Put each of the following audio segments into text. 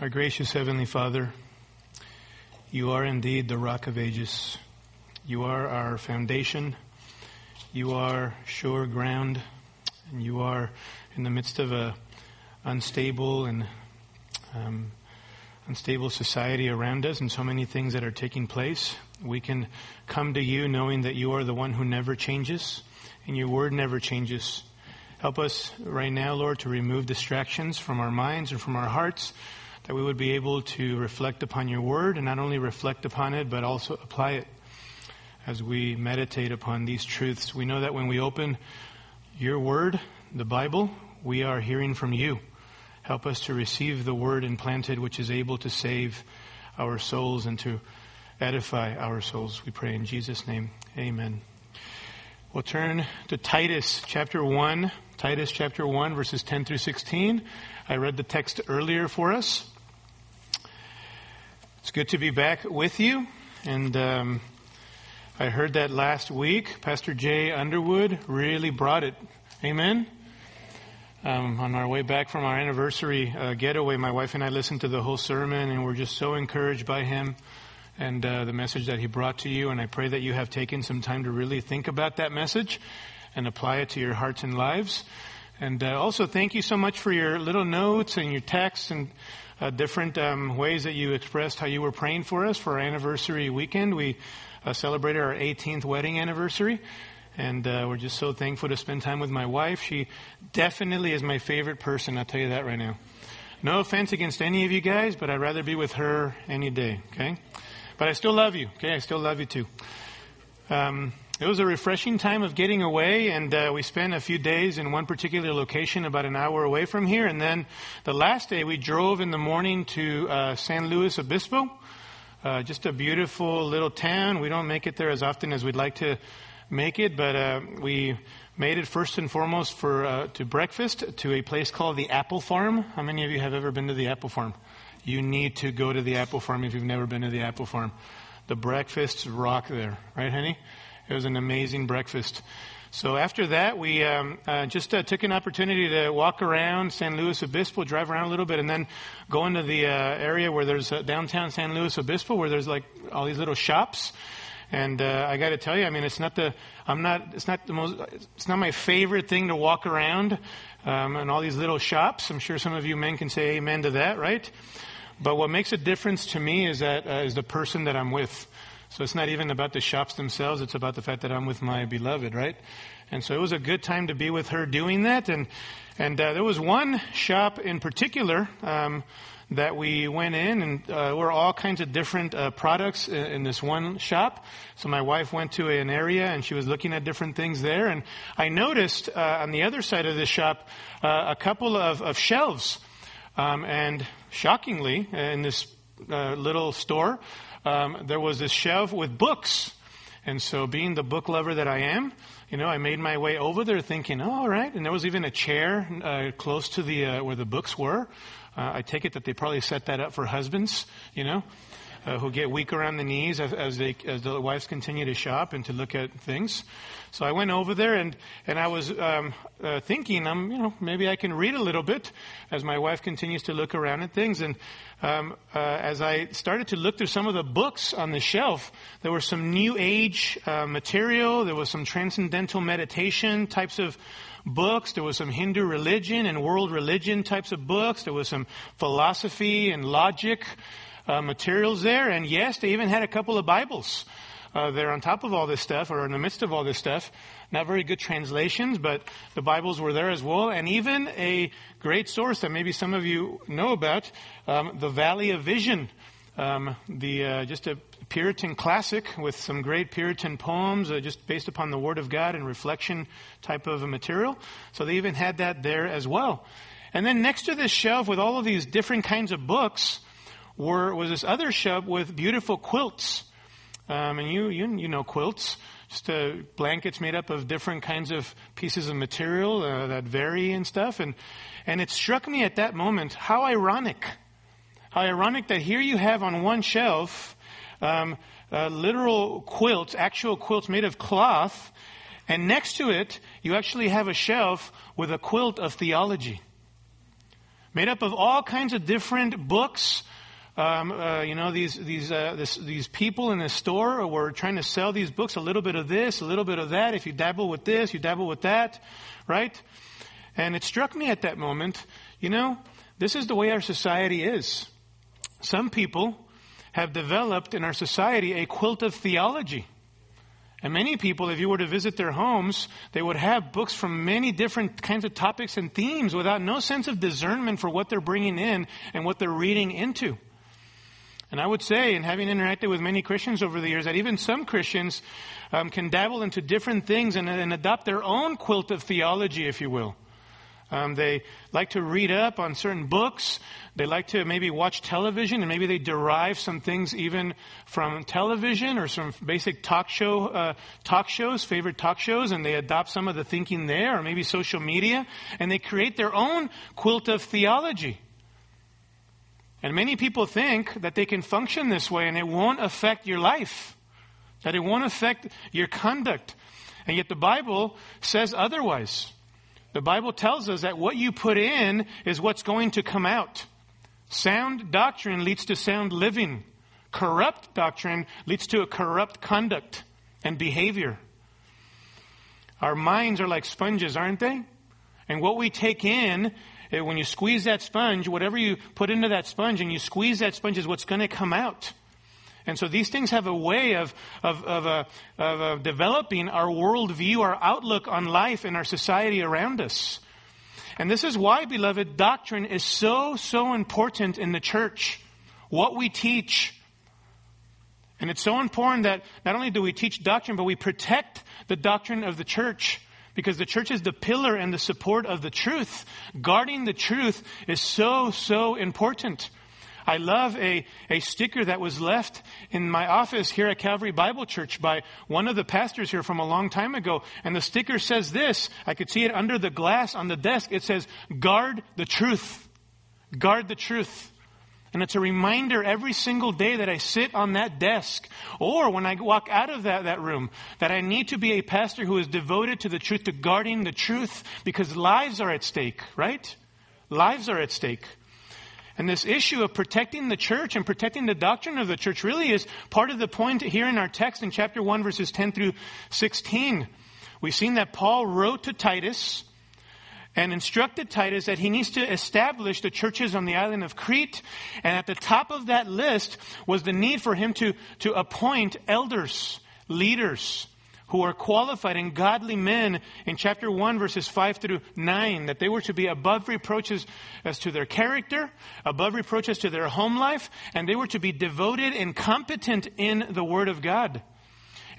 Our gracious Heavenly Father, you are indeed the rock of ages. You are our foundation. You are sure ground. And you are in the midst of a unstable and um, unstable society around us and so many things that are taking place. We can come to you knowing that you are the one who never changes and your word never changes. Help us right now, Lord, to remove distractions from our minds and from our hearts, that we would be able to reflect upon your word and not only reflect upon it, but also apply it as we meditate upon these truths. We know that when we open your word, the Bible, we are hearing from you. Help us to receive the word implanted, which is able to save our souls and to edify our souls. We pray in Jesus' name. Amen. We'll turn to Titus chapter 1. Titus chapter 1, verses 10 through 16. I read the text earlier for us. It's good to be back with you. And um, I heard that last week. Pastor Jay Underwood really brought it. Amen. Um, on our way back from our anniversary uh, getaway, my wife and I listened to the whole sermon, and we're just so encouraged by him and uh, the message that he brought to you. And I pray that you have taken some time to really think about that message and apply it to your hearts and lives. And uh, also, thank you so much for your little notes and your texts and uh, different um, ways that you expressed how you were praying for us for our anniversary weekend. We uh, celebrated our 18th wedding anniversary. And uh, we're just so thankful to spend time with my wife. She definitely is my favorite person, I'll tell you that right now. No offense against any of you guys, but I'd rather be with her any day, okay? But I still love you. Okay, I still love you too. Um, it was a refreshing time of getting away, and uh, we spent a few days in one particular location about an hour away from here. And then the last day, we drove in the morning to uh, San Luis Obispo. Uh, just a beautiful little town. We don't make it there as often as we'd like to make it, but uh, we made it first and foremost for uh, to breakfast to a place called the Apple Farm. How many of you have ever been to the Apple Farm? you need to go to the apple farm if you've never been to the apple farm. The breakfasts rock there, right, honey? It was an amazing breakfast. So after that, we um, uh, just uh, took an opportunity to walk around San Luis Obispo, drive around a little bit, and then go into the uh, area where there's uh, downtown San Luis Obispo, where there's like all these little shops. And uh, I got to tell you, I mean, it's not the I'm not it's not the most it's not my favorite thing to walk around um, and all these little shops. I'm sure some of you men can say amen to that, right? But what makes a difference to me is that uh, is the person that I'm with. So it's not even about the shops themselves. It's about the fact that I'm with my beloved, right? And so it was a good time to be with her doing that. And and uh, there was one shop in particular um, that we went in, and uh, were all kinds of different uh, products in, in, this one shop. So my wife went to an area, and she was looking at different things there. And I noticed uh, on the other side of the shop uh, a couple of, of shelves. Um, and shockingly, in this uh, little store, um, there was this shelf with books. And so, being the book lover that I am, you know, I made my way over there thinking, oh, all right. And there was even a chair uh, close to the uh, where the books were. Uh, I take it that they probably set that up for husbands, you know uh, who get weak around the knees as, as, they, as the wives continue to shop and to look at things. So I went over there and, and I was um, uh, thinking, um, you know, maybe I can read a little bit as my wife continues to look around at things. And um, uh, as I started to look through some of the books on the shelf, there was some New Age uh, material. There was some transcendental meditation types of books. There was some Hindu religion and world religion types of books. There was some philosophy and logic uh, materials there. And yes, they even had a couple of Bibles uh, there on top of all this stuff, or in the midst of all this stuff. Not very good translations, but the Bibles were there as well. And even a great source that maybe some of you know about, um, the Valley of Vision. Um, the uh, just a Puritan classic with some great Puritan poems, uh, just based upon the Word of God and reflection type of material. So they even had that there as well. And then next to this shelf with all of these different kinds of books, were, was this other shelf with beautiful quilts. Um, and you, you, you know quilts, just uh, blankets made up of different kinds of pieces of material uh, that vary and stuff. And, and it struck me at that moment how ironic. How ironic that here you have on one shelf um, uh, literal quilts, actual quilts made of cloth, and next to it you actually have a shelf with a quilt of theology. made up of all kinds of different books. Um, uh, you know, these these uh, this, these people in the store were trying to sell these books. A little bit of this, a little bit of that. If you dabble with this, you dabble with that, right? And it struck me at that moment. You know, this is the way our society is. Some people have developed in our society a quilt of theology. And many people, if you were to visit their homes, they would have books from many different kinds of topics and themes without no sense of discernment for what they're bringing in and what they're reading into. And I would say, and having interacted with many Christians over the years, that even some Christians um, can dabble into different things and, and adopt their own quilt of theology, if you will. Um, they like to read up on certain books. They like to maybe watch television, and maybe they derive some things even from television or some basic talk show uh, talk shows, favorite talk shows, and they adopt some of the thinking there, or maybe social media, and they create their own quilt of theology. And many people think that they can function this way, and it won't affect your life, that it won't affect your conduct, and yet the Bible says otherwise. The Bible tells us that what you put in is what's going to come out. Sound doctrine leads to sound living. Corrupt doctrine leads to a corrupt conduct and behavior. Our minds are like sponges, aren't they? And what we take in, eh, when you squeeze that sponge, whatever you put into that sponge and you squeeze that sponge is what's going to come out. And so these things have a way of, of, of, uh, of uh, developing our worldview, our outlook on life and our society around us. And this is why, beloved, doctrine is so, so important in the church. What we teach. And it's so important that not only do we teach doctrine, but we protect the doctrine of the church. Because the church is the pillar and the support of the truth. Guarding the truth is so, so important. I love a, a sticker that was left in my office here at Calvary Bible Church by one of the pastors here from a long time ago. And the sticker says this. I could see it under the glass on the desk. It says, guard the truth. Guard the truth. And it's a reminder every single day that I sit on that desk or when I walk out of that, that room that I need to be a pastor who is devoted to the truth, to guarding the truth because lives are at stake, right? Lives are at stake. And this issue of protecting the church and protecting the doctrine of the church really is part of the point here in our text in chapter 1 verses 10 through 16. We've seen that Paul wrote to Titus and instructed Titus that he needs to establish the churches on the island of Crete. And at the top of that list was the need for him to, to appoint elders, leaders, who are qualified and godly men in chapter 1 verses 5 through 9 that they were to be above reproaches as to their character above reproaches to their home life and they were to be devoted and competent in the word of god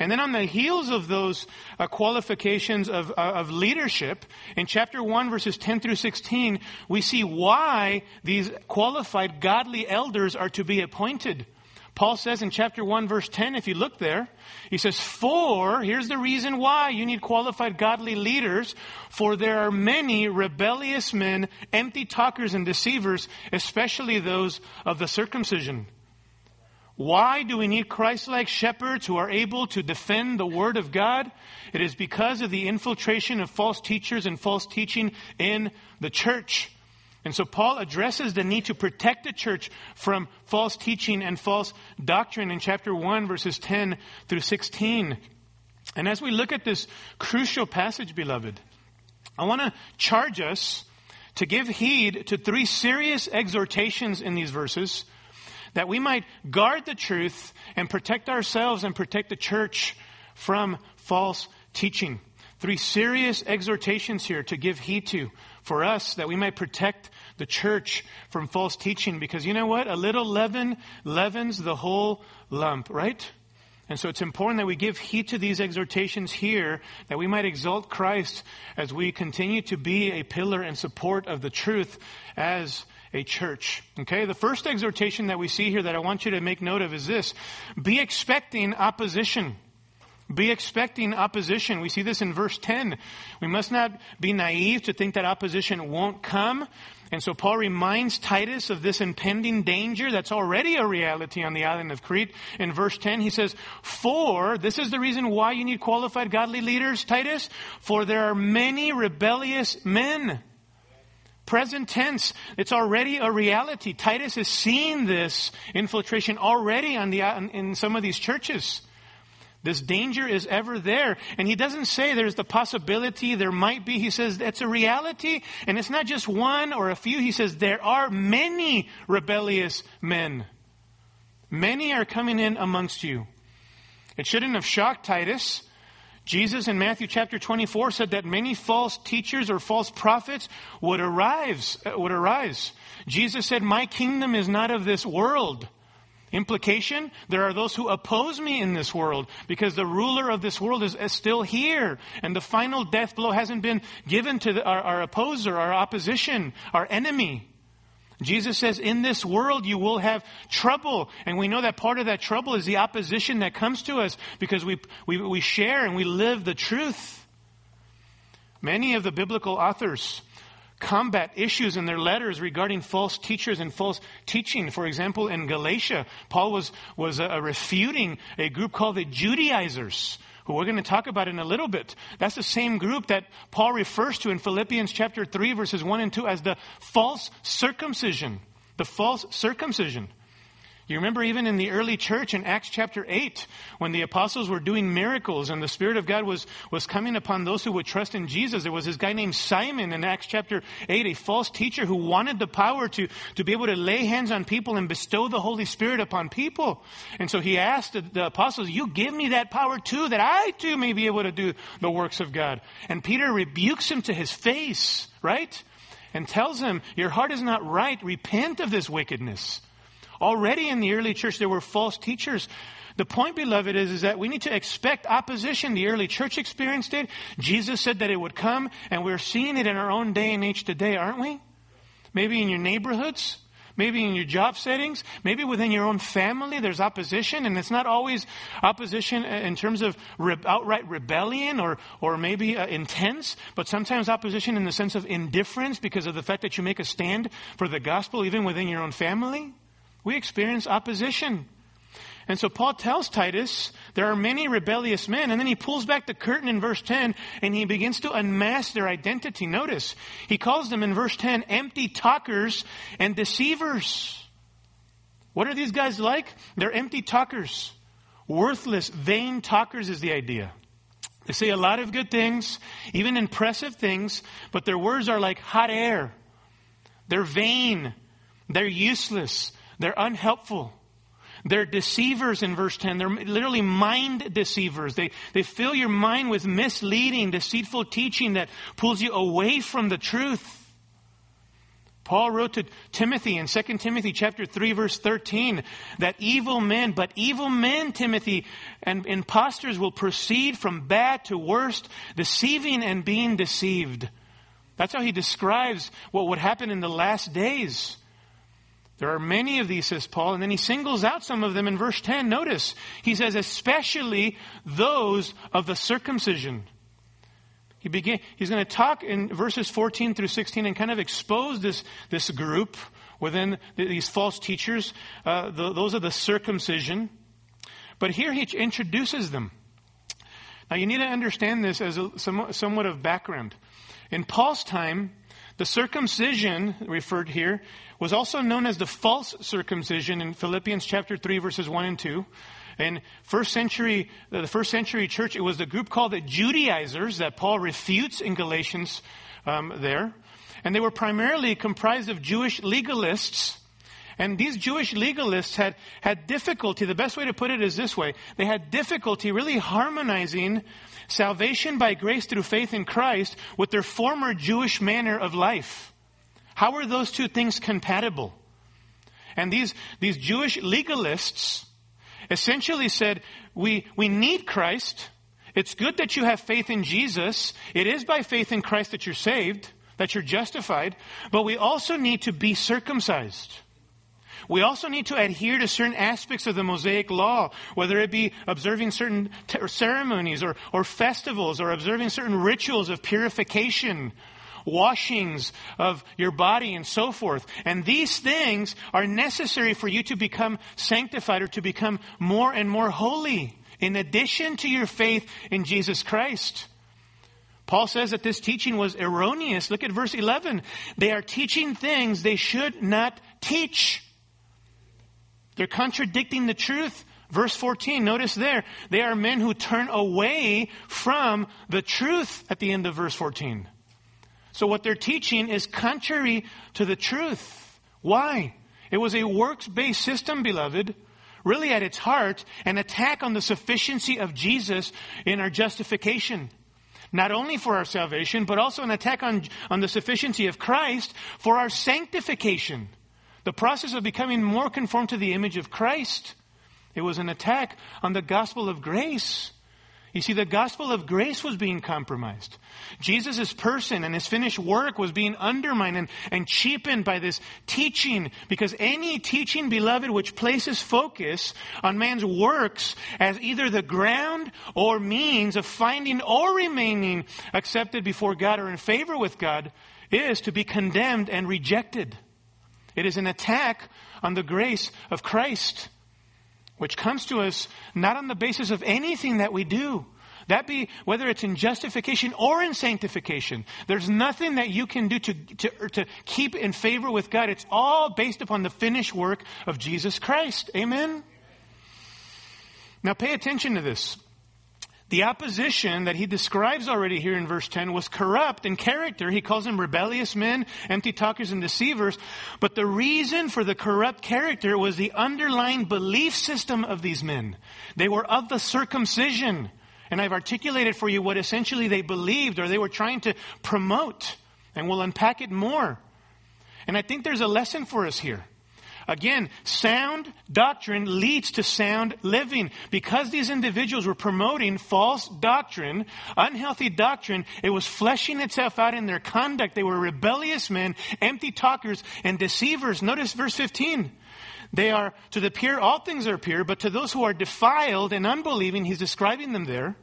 and then on the heels of those uh, qualifications of, uh, of leadership, in chapter 1 verses 10 through 16, we see why these qualified godly elders are to be appointed. Paul says in chapter 1 verse 10, if you look there, he says, for, here's the reason why you need qualified godly leaders, for there are many rebellious men, empty talkers and deceivers, especially those of the circumcision. Why do we need Christ-like shepherds who are able to defend the Word of God? It is because of the infiltration of false teachers and false teaching in the church. And so Paul addresses the need to protect the church from false teaching and false doctrine in chapter 1 verses 10 through 16. And as we look at this crucial passage, beloved, I want to charge us to give heed to three serious exhortations in these verses that we might guard the truth and protect ourselves and protect the church from false teaching. Three serious exhortations here to give heed to for us that we might protect the church from false teaching because you know what? A little leaven leavens the whole lump, right? And so it's important that we give heed to these exhortations here, that we might exalt Christ as we continue to be a pillar and support of the truth as a church. Okay? The first exhortation that we see here that I want you to make note of is this. Be expecting opposition. Be expecting opposition. We see this in verse 10. We must not be naive to think that opposition won't come. And so Paul reminds Titus of this impending danger that's already a reality on the island of Crete. In verse 10, he says, For, this is the reason why you need qualified godly leaders, Titus, for there are many rebellious men present tense. It's already a reality. Titus is seeing this infiltration already on the, in some of these churches. This danger is ever there. And he doesn't say there's the possibility, there might be. He says it's a reality. And it's not just one or a few. He says there are many rebellious men. Many are coming in amongst you. It shouldn't have shocked Titus. Jesus in Matthew chapter 24 said that many false teachers or false prophets would arise, uh, would arise. Jesus said, my kingdom is not of this world. Implication, there are those who oppose me in this world because the ruler of this world is, is still here and the final death blow hasn't been given to the, our, our opposer, our opposition, our enemy. Jesus says, in this world you will have trouble. And we know that part of that trouble is the opposition that comes to us because we, we, we share and we live the truth. Many of the biblical authors combat issues in their letters regarding false teachers and false teaching. For example, in Galatia, Paul was, was uh, refuting a group called the Judaizers who we're going to talk about in a little bit. That's the same group that Paul refers to in Philippians chapter 3 verses 1 and 2 as the false circumcision. The false circumcision. You remember even in the early church in Acts chapter 8, when the apostles were doing miracles and the Spirit of God was, was coming upon those who would trust in Jesus. There was this guy named Simon in Acts chapter 8, a false teacher who wanted the power to, to be able to lay hands on people and bestow the Holy Spirit upon people. And so he asked the, the apostles, you give me that power too, that I too may be able to do the works of God. And Peter rebukes him to his face, right? And tells him, your heart is not right. Repent of this wickedness. Already in the early church, there were false teachers. The point, beloved, is, is that we need to expect opposition. The early church experienced it. Jesus said that it would come, and we're seeing it in our own day and age today, aren't we? Maybe in your neighborhoods, maybe in your job settings, maybe within your own family, there's opposition, and it's not always opposition in terms of re- outright rebellion or, or maybe uh, intense, but sometimes opposition in the sense of indifference because of the fact that you make a stand for the gospel even within your own family. We experience opposition. And so Paul tells Titus there are many rebellious men, and then he pulls back the curtain in verse 10 and he begins to unmask their identity. Notice, he calls them in verse 10 empty talkers and deceivers. What are these guys like? They're empty talkers. Worthless, vain talkers is the idea. They say a lot of good things, even impressive things, but their words are like hot air. They're vain. They're useless. They're unhelpful. They're deceivers in verse 10. They're literally mind deceivers. They, they fill your mind with misleading, deceitful teaching that pulls you away from the truth. Paul wrote to Timothy in 2 Timothy chapter 3 verse 13 that evil men, but evil men, Timothy, and impostors will proceed from bad to worst, deceiving and being deceived. That's how he describes what would happen in the last days. There are many of these, says Paul, and then he singles out some of them in verse 10. Notice, he says, especially those of the circumcision. He begin, he's going to talk in verses 14 through 16 and kind of expose this, this group within these false teachers. Uh, the, those are the circumcision. But here he introduces them. Now you need to understand this as a, somewhat of background. In Paul's time, the circumcision referred here was also known as the false circumcision in Philippians chapter 3 verses 1 and 2. In first century, the first century church, it was the group called the Judaizers that Paul refutes in Galatians um, there. And they were primarily comprised of Jewish legalists. And these Jewish legalists had, had difficulty, the best way to put it is this way, they had difficulty really harmonizing salvation by grace through faith in Christ with their former Jewish manner of life. How are those two things compatible? And these, these Jewish legalists essentially said, we, we need Christ. It's good that you have faith in Jesus. It is by faith in Christ that you're saved, that you're justified, but we also need to be circumcised. We also need to adhere to certain aspects of the Mosaic law, whether it be observing certain t- ceremonies or, or festivals or observing certain rituals of purification washings of your body and so forth. And these things are necessary for you to become sanctified or to become more and more holy in addition to your faith in Jesus Christ. Paul says that this teaching was erroneous. Look at verse 11. They are teaching things they should not teach. They're contradicting the truth. Verse 14, notice there, they are men who turn away from the truth at the end of verse 14. So what they're teaching is contrary to the truth. Why? It was a works based system, beloved. Really, at its heart, an attack on the sufficiency of Jesus in our justification. Not only for our salvation, but also an attack on, on the sufficiency of Christ for our sanctification. The process of becoming more conformed to the image of Christ. It was an attack on the gospel of grace. You see, the gospel of grace was being compromised. Jesus' person and his finished work was being undermined and, and cheapened by this teaching because any teaching, beloved, which places focus on man's works as either the ground or means of finding or remaining accepted before God or in favor with God is to be condemned and rejected. It is an attack on the grace of Christ which comes to us not on the basis of anything that we do. That be whether it's in justification or in sanctification. There's nothing that you can do to, to, er, to keep in favor with God. It's all based upon the finished work of Jesus Christ. Amen? Now pay attention to this. The opposition that he describes already here in verse 10 was corrupt in character. He calls them rebellious men, empty talkers, and deceivers. But the reason for the corrupt character was the underlying belief system of these men. They were of the circumcision. And I've articulated for you what essentially they believed or they were trying to promote. And we'll unpack it more. And I think there's a lesson for us here. Again, sound doctrine leads to sound living. Because these individuals were promoting false doctrine, unhealthy doctrine, it was fleshing itself out in their conduct. They were rebellious men, empty talkers, and deceivers. Notice verse 15. They are, to the pure, all things are pure, but to those who are defiled and unbelieving, he's describing them there.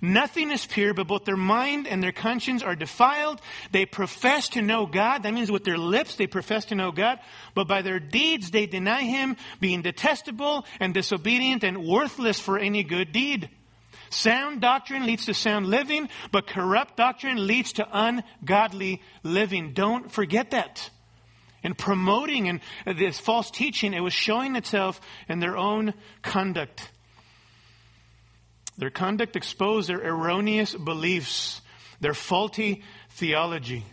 Nothing is pure, but both their mind and their conscience are defiled. They profess to know God. That means with their lips they profess to know God, but by their deeds they deny Him, being detestable and disobedient and worthless for any good deed. Sound doctrine leads to sound living, but corrupt doctrine leads to ungodly living. Don't forget that. In promoting and this false teaching, it was showing itself in their own conduct. Their conduct exposed their erroneous beliefs, their faulty theology.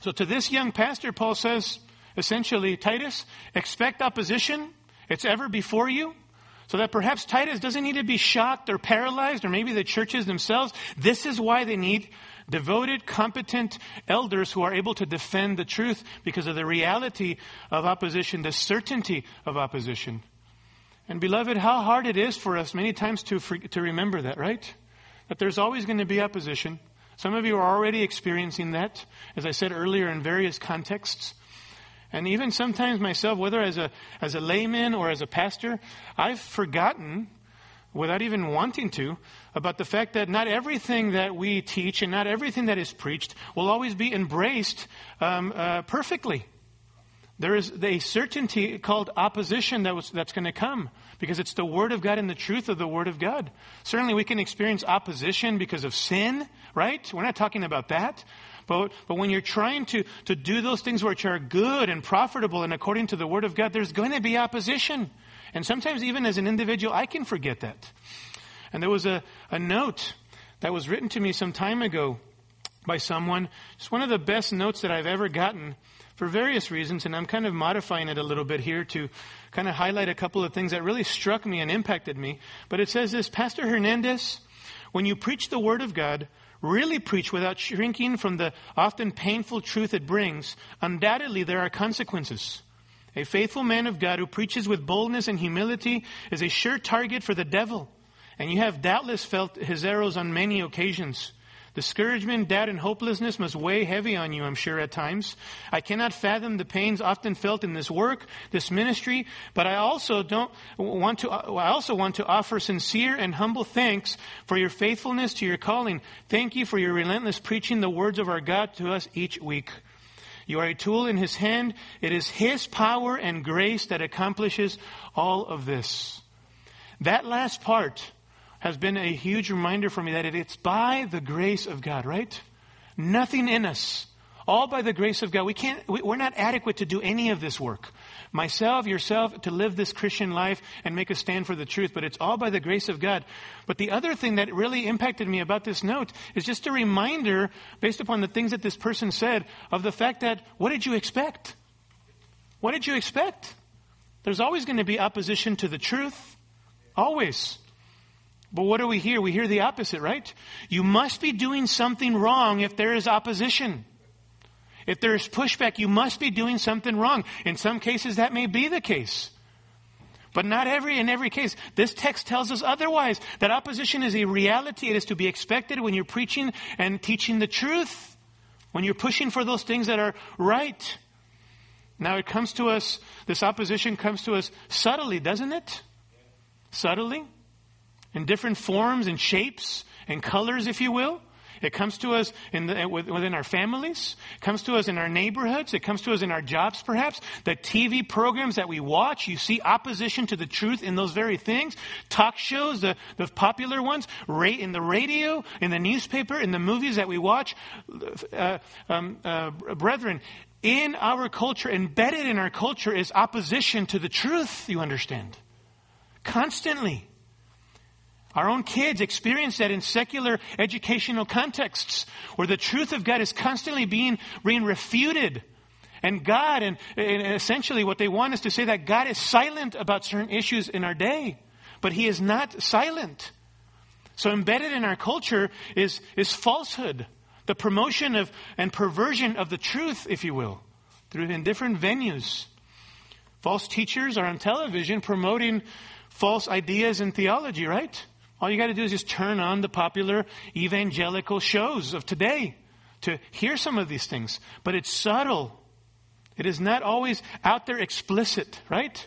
So to this young pastor, Paul says, essentially, Titus, expect opposition. It's ever before you. So that perhaps Titus doesn't need to be shocked or paralyzed, or maybe the churches themselves. This is why they need devoted, competent elders who are able to defend the truth because of the reality of opposition, the certainty of opposition. And beloved, how hard it is for us many times to, to remember that, right? That there's always going to be opposition. Some of you are already experiencing that, as I said earlier, in various contexts. And even sometimes myself, whether as a, as a layman or as a pastor, I've forgotten, without even wanting to, about the fact that not everything that we teach and not everything that is preached will always be embraced um, uh, perfectly. There is a certainty called opposition that was, that's going to come because it's the Word of God and the truth of the Word of God. Certainly we can experience opposition because of sin, right? We're not talking about that. But, but when you're trying to, to do those things which are good and profitable and according to the Word of God, there's going to be opposition. And sometimes even as an individual, I can forget that. And there was a, a note that was written to me some time ago by someone. It's one of the best notes that I've ever gotten for various reasons, and I'm kind of modifying it a little bit here to kind of highlight a couple of things that really struck me and impacted me. But it says this Pastor Hernandez, when you preach the Word of God, really preach without shrinking from the often painful truth it brings, undoubtedly there are consequences. A faithful man of God who preaches with boldness and humility is a sure target for the devil. And you have doubtless felt his arrows on many occasions. Discouragement, doubt, and hopelessness must weigh heavy on you, I'm sure, at times. I cannot fathom the pains often felt in this work, this ministry, but I also don't want to, I also want to offer sincere and humble thanks for your faithfulness to your calling. Thank you for your relentless preaching the words of our God to us each week. You are a tool in His hand. It is His power and grace that accomplishes all of this. That last part, has been a huge reminder for me that it's by the grace of God, right? Nothing in us. All by the grace of God. We can't, we're not adequate to do any of this work. Myself, yourself, to live this Christian life and make a stand for the truth, but it's all by the grace of God. But the other thing that really impacted me about this note is just a reminder, based upon the things that this person said, of the fact that what did you expect? What did you expect? There's always going to be opposition to the truth. Always. But what do we hear? We hear the opposite, right? You must be doing something wrong if there is opposition. If there is pushback, you must be doing something wrong. In some cases, that may be the case. But not every in every case. This text tells us otherwise. That opposition is a reality. It is to be expected when you're preaching and teaching the truth. When you're pushing for those things that are right. Now it comes to us, this opposition comes to us subtly, doesn't it? Subtly. In different forms and shapes and colors, if you will. It comes to us the, within our families. It comes to us in our neighborhoods. It comes to us in our jobs, perhaps. The TV programs that we watch, you see opposition to the truth in those very things. Talk shows, the, the popular ones, in the radio, in the newspaper, in the movies that we watch. Uh, um, uh, brethren, in our culture, embedded in our culture, is opposition to the truth, you understand. Constantly. Our own kids experience that in secular educational contexts where the truth of God is constantly being, being refuted. And God, and, and, essentially what they want is to say that God is silent about certain issues in our day. But He is not silent. So embedded in our culture is, is falsehood the promotion of and perversion of the truth, if you will, through in different venues. False teachers are on television promoting false ideas in theology, right? All you got to do is just turn on the popular evangelical shows of today to hear some of these things. But it's subtle. It is not always out there explicit, right?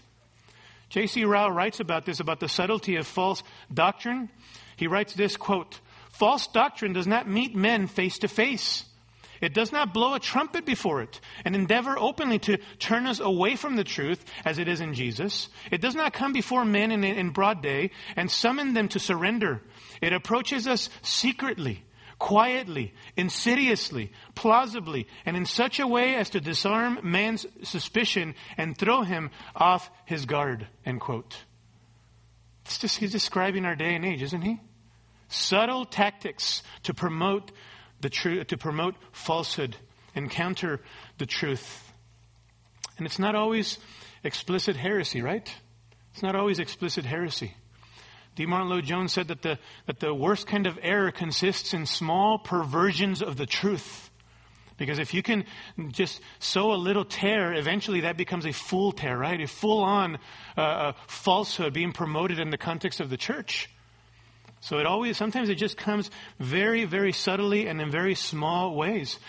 J.C. Ryle writes about this, about the subtlety of false doctrine. He writes this quote, False doctrine does not meet men face to face. It does not blow a trumpet before it and endeavor openly to turn us away from the truth as it is in Jesus. It does not come before men in, in broad day and summon them to surrender. It approaches us secretly, quietly, insidiously, plausibly, and in such a way as to disarm man's suspicion and throw him off his guard. End quote. Just, he's describing our day and age, isn't he? subtle tactics to promote the truth, to promote falsehood and counter the truth. And it's not always explicit heresy, right? It's not always explicit heresy. D. Lloyd Jones said that the, that the worst kind of error consists in small perversions of the truth. Because if you can just sow a little tear, eventually that becomes a full tear, right? A full on uh, falsehood being promoted in the context of the church. So it always, sometimes it just comes very, very subtly and in very small ways.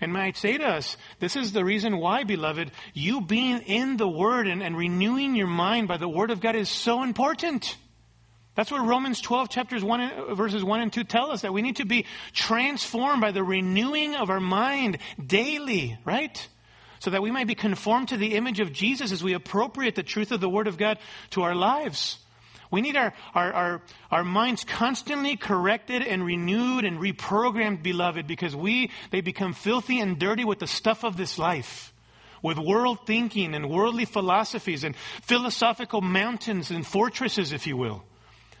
And might say to us, this is the reason why, beloved, you being in the Word and, and renewing your mind by the Word of God is so important. That's what Romans 12 chapters 1 verses 1 and 2 tell us, that we need to be transformed by the renewing of our mind daily, right? So that we might be conformed to the image of Jesus as we appropriate the truth of the Word of God to our lives. We need our, our, our, our minds constantly corrected and renewed and reprogrammed, beloved, because we, they become filthy and dirty with the stuff of this life. With world thinking and worldly philosophies and philosophical mountains and fortresses, if you will.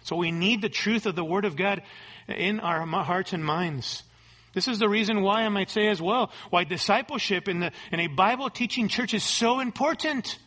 So we need the truth of the Word of God in our hearts and minds. This is the reason why I might say as well, why discipleship in, the, in a Bible teaching church is so important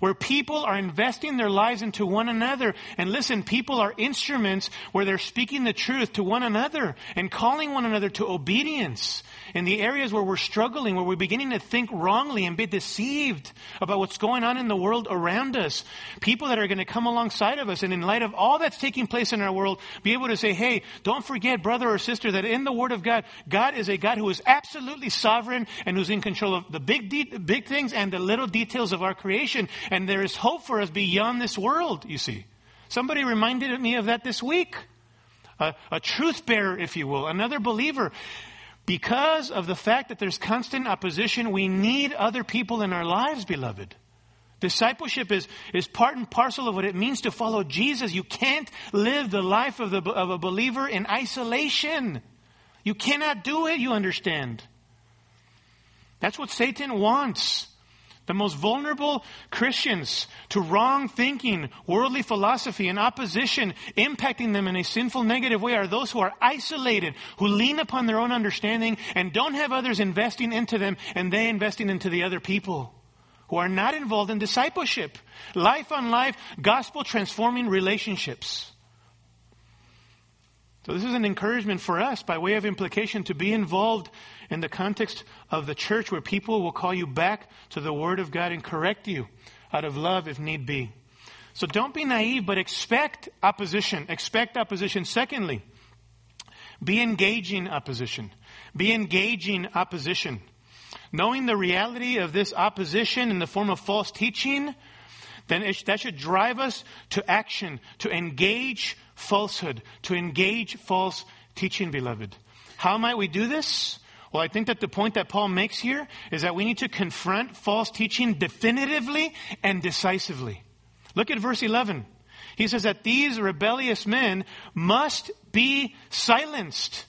where people are investing their lives into one another. And listen, people are instruments where they're speaking the truth to one another and calling one another to obedience in the areas where we're struggling, where we're beginning to think wrongly and be deceived about what's going on in the world around us. People that are going to come alongside of us and in light of all that's taking place in our world, be able to say, hey, don't forget, brother or sister, that in the Word of God, God is a God who is absolutely sovereign and who's in control of the big, de- big things and the little details of our creation. And there is hope for us beyond this world, you see. Somebody reminded me of that this week. A, a truth bearer, if you will, another believer. Because of the fact that there's constant opposition, we need other people in our lives, beloved. Discipleship is, is part and parcel of what it means to follow Jesus. You can't live the life of, the, of a believer in isolation. You cannot do it, you understand. That's what Satan wants. The most vulnerable Christians to wrong thinking, worldly philosophy, and opposition impacting them in a sinful, negative way are those who are isolated, who lean upon their own understanding and don't have others investing into them and they investing into the other people who are not involved in discipleship, life on life, gospel transforming relationships. So, this is an encouragement for us, by way of implication, to be involved in the context of the church where people will call you back to the Word of God and correct you out of love if need be. So, don't be naive, but expect opposition. Expect opposition. Secondly, be engaging opposition. Be engaging opposition. Knowing the reality of this opposition in the form of false teaching, then it, that should drive us to action, to engage falsehood, to engage false teaching, beloved. How might we do this? Well, I think that the point that Paul makes here is that we need to confront false teaching definitively and decisively. Look at verse 11. He says that these rebellious men must be silenced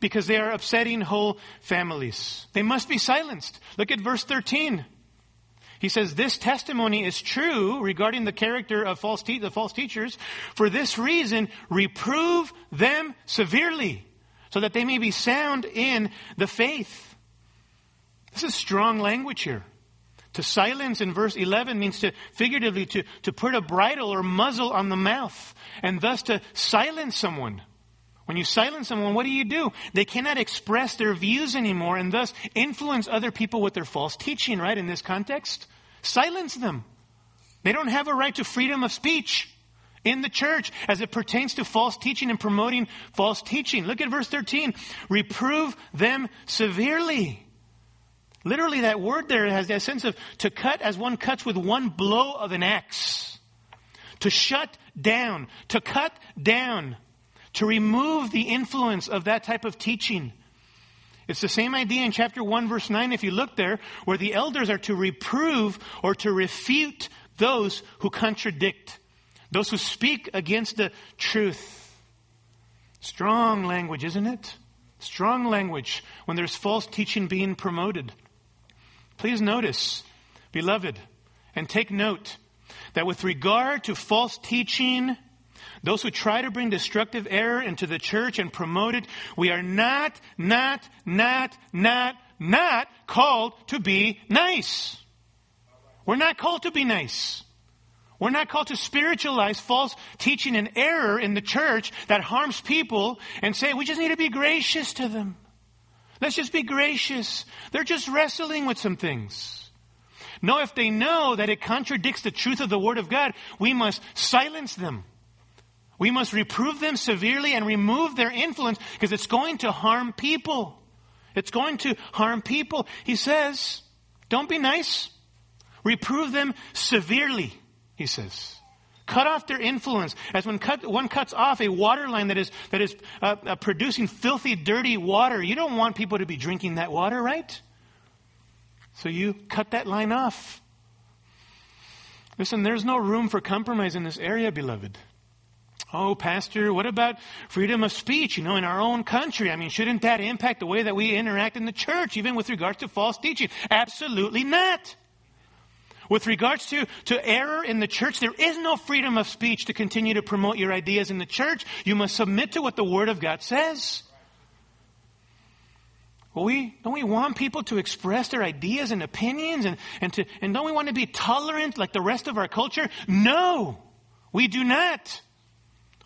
because they are upsetting whole families. They must be silenced. Look at verse 13. He says, This testimony is true regarding the character of false te- the false teachers. For this reason, reprove them severely, so that they may be sound in the faith. This is strong language here. To silence in verse 11 means to figuratively to, to put a bridle or muzzle on the mouth, and thus to silence someone. When you silence someone, what do you do? They cannot express their views anymore and thus influence other people with their false teaching, right? In this context, silence them. They don't have a right to freedom of speech in the church as it pertains to false teaching and promoting false teaching. Look at verse 13. Reprove them severely. Literally, that word there has that sense of to cut as one cuts with one blow of an axe. To shut down, to cut down to remove the influence of that type of teaching. It's the same idea in chapter 1, verse 9, if you look there, where the elders are to reprove or to refute those who contradict, those who speak against the truth. Strong language, isn't it? Strong language when there's false teaching being promoted. Please notice, beloved, and take note that with regard to false teaching, those who try to bring destructive error into the church and promote it, we are not, not, not, not, not called to be nice. We're not called to be nice. We're not called to spiritualize false teaching and error in the church that harms people and say we just need to be gracious to them. Let's just be gracious. They're just wrestling with some things. No, if they know that it contradicts the truth of the Word of God, we must silence them. We must reprove them severely and remove their influence because it's going to harm people. It's going to harm people. He says, don't be nice. Reprove them severely, he says. Cut off their influence. As when cut, one cuts off a water line that is, that is uh, uh, producing filthy, dirty water, you don't want people to be drinking that water, right? So you cut that line off. Listen, there's no room for compromise in this area, beloved. Oh, Pastor, what about freedom of speech, you know, in our own country? I mean, shouldn't that impact the way that we interact in the church, even with regards to false teaching? Absolutely not. With regards to, to error in the church, there is no freedom of speech to continue to promote your ideas in the church. You must submit to what the Word of God says. Well, we, don't we want people to express their ideas and opinions and, and, to, and don't we want to be tolerant like the rest of our culture? No, we do not.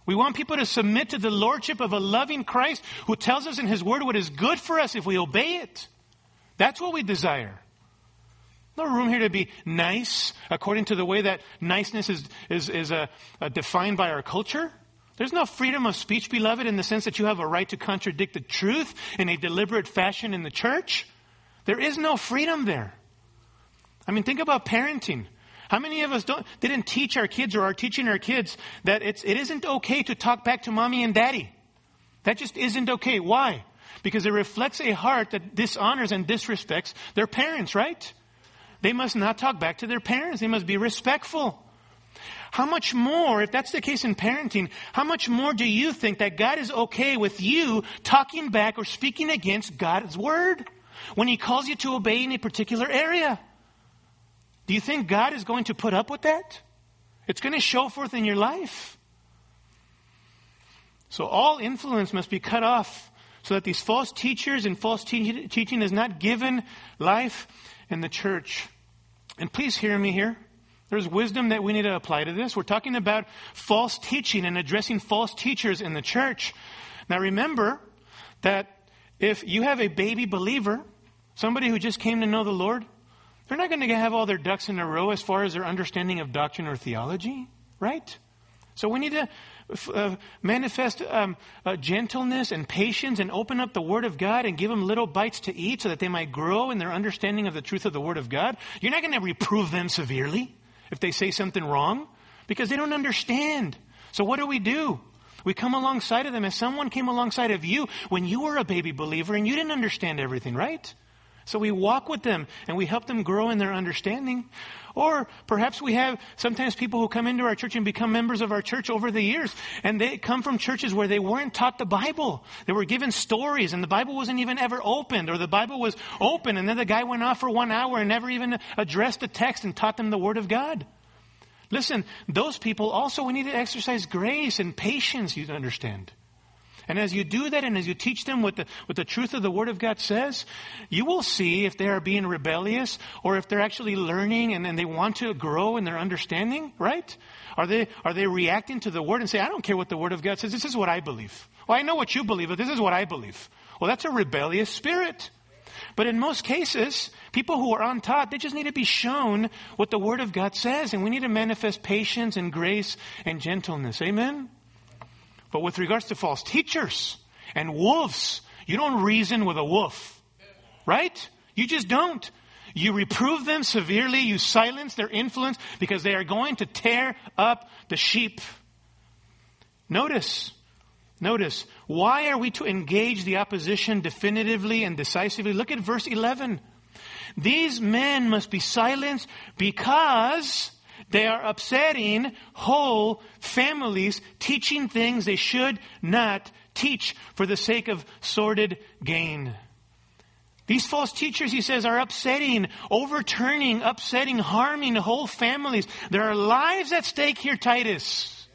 We want people to submit to the lordship of a loving Christ who tells us in his word what is good for us if we obey it. That's what we desire. No room here to be nice according to the way that niceness is, is, is uh, uh, defined by our culture. There's no freedom of speech, beloved, in the sense that you have a right to contradict the truth in a deliberate fashion in the church. There is no freedom there. I mean, think about parenting. How many of us don't, didn't teach our kids or are teaching our kids that it's, it isn't okay to talk back to mommy and daddy? That just isn't okay. Why? Because it reflects a heart that dishonors and disrespects their parents, right? they must not talk back to their parents. They must be respectful. How much more, if that's the case in parenting, how much more do you think that God is okay with you talking back or speaking against God's word when He calls you to obey in a particular area? Do you think God is going to put up with that? It's going to show forth in your life. So all influence must be cut off so that these false teachers and false te- teaching is not given life in the church. And please hear me here. There's wisdom that we need to apply to this. We're talking about false teaching and addressing false teachers in the church. Now remember that if you have a baby believer, somebody who just came to know the Lord, they're not going to have all their ducks in a row as far as their understanding of doctrine or theology, right? So we need to uh, manifest um, uh, gentleness and patience and open up the Word of God and give them little bites to eat so that they might grow in their understanding of the truth of the Word of God. You're not going to reprove them severely if they say something wrong because they don't understand. So what do we do? We come alongside of them as someone came alongside of you when you were a baby believer and you didn't understand everything, right? So we walk with them and we help them grow in their understanding. Or perhaps we have sometimes people who come into our church and become members of our church over the years and they come from churches where they weren't taught the Bible. They were given stories and the Bible wasn't even ever opened or the Bible was open and then the guy went off for one hour and never even addressed the text and taught them the Word of God. Listen, those people also we need to exercise grace and patience, you understand. And as you do that and as you teach them what the, what the truth of the Word of God says, you will see if they are being rebellious or if they're actually learning and, they want to grow in their understanding, right? Are they, are they reacting to the Word and say, I don't care what the Word of God says, this is what I believe. Well, I know what you believe, but this is what I believe. Well, that's a rebellious spirit. But in most cases, people who are untaught, they just need to be shown what the Word of God says, and we need to manifest patience and grace and gentleness. Amen? But with regards to false teachers and wolves, you don't reason with a wolf. Right? You just don't. You reprove them severely. You silence their influence because they are going to tear up the sheep. Notice, notice, why are we to engage the opposition definitively and decisively? Look at verse 11. These men must be silenced because they are upsetting whole families, teaching things they should not teach for the sake of sordid gain. These false teachers, he says, are upsetting, overturning, upsetting, harming whole families. There are lives at stake here, Titus.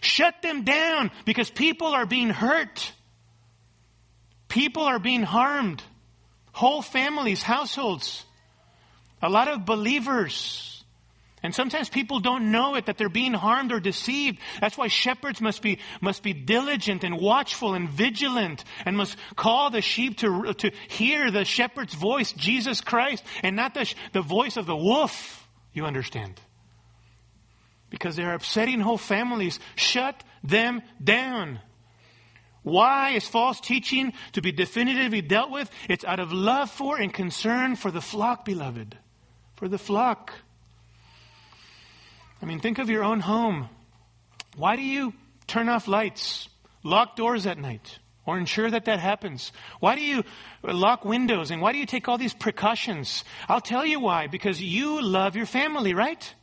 Shut them down because people are being hurt. People are being harmed. Whole families, households. A lot of believers and sometimes people don't know it, that they're being harmed or deceived. That's why shepherds must be, must be diligent and watchful and vigilant and must call the sheep to, to hear the shepherd's voice, Jesus Christ, and not the, the voice of the wolf. You understand? Because they're upsetting whole families. Shut them down. Why is false teaching to be definitively dealt with? It's out of love for and concern for the flock, beloved. For the flock. I mean, think of your own home. Why do you turn off lights, lock doors at night, or ensure that that happens? Why do you lock windows and why do you take all these precautions? I'll tell you why. Because you love your family, right?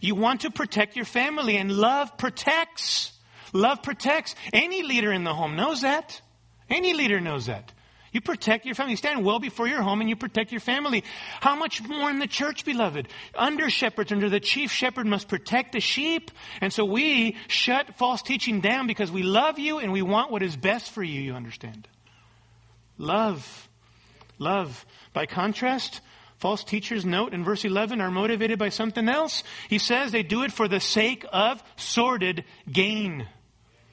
You want to protect your family and love protects. Love protects. Any leader in the home knows that. Any leader knows that. You protect your family. You stand well before your home and you protect your family. How much more in the church, beloved? Under shepherds, under the chief shepherd, must protect the sheep. And so we shut false teaching down because we love you and we want what is best for you, you understand? Love. Love. By contrast, false teachers, note in verse 11, are motivated by something else. He says they do it for the sake of sordid gain.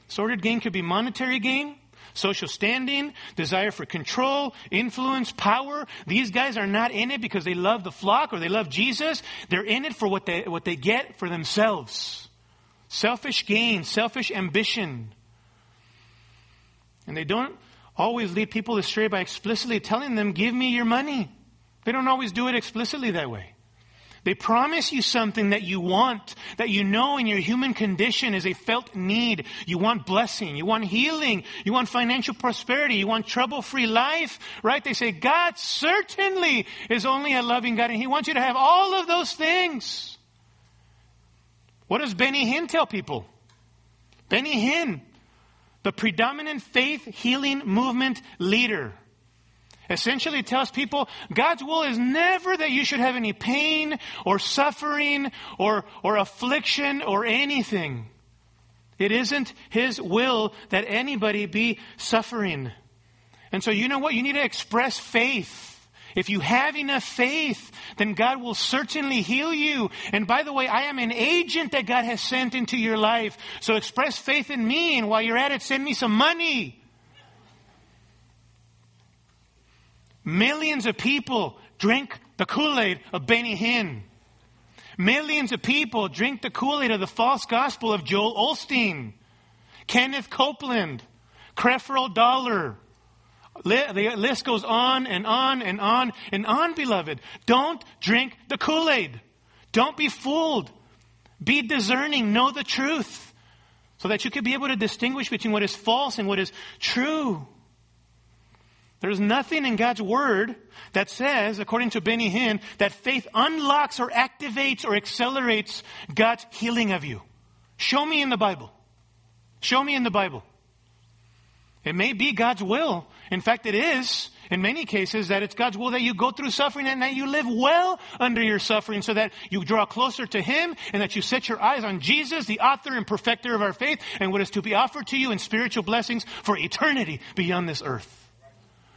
Sordid gain could be monetary gain social standing, desire for control, influence, power. These guys are not in it because they love the flock or they love Jesus. They're in it for what they, what they get for themselves. Selfish gain, selfish ambition. And they don't always lead people astray by explicitly telling them, give me your money. They don't always do it explicitly that way. They promise you something that you want, that you know in your human condition is a felt need. You want blessing, you want healing, you want financial prosperity, you want trouble free life, right? They say God certainly is only a loving God and He wants you to have all of those things. What does Benny Hinn tell people? Benny Hinn, the predominant faith healing movement leader essentially tells people God's will is never that you should have any pain or suffering or, or affliction or anything. It isn't His will that anybody be suffering. And so, you know what? You need to express faith. If you have enough faith, then God will certainly heal you. And by the way, I am an agent that God has sent into your life. So express faith in me, and while you're at it, send me some money. Millions of people drink the Kool-Aid of Benny Hinn. Millions of people drink the Kool-Aid of the false gospel of Joel Osteen, Kenneth Copeland, Creflo Dollar. The list goes on and on and on and on, beloved. Don't drink the Kool-Aid. Don't be fooled. Be discerning. Know the truth so that you can be able to distinguish between what is false and what is true. There's nothing in God's Word that says, according to Benny Hinn, that faith unlocks or activates or accelerates God's healing of you. Show me in the Bible. Show me in the Bible. It may be God's will. In fact, it is, in many cases, that it's God's will that you go through suffering and that you live well under your suffering so that you draw closer to Him and that you set your eyes on Jesus, the author and perfecter of our faith, and what is to be offered to you in spiritual blessings for eternity beyond this earth.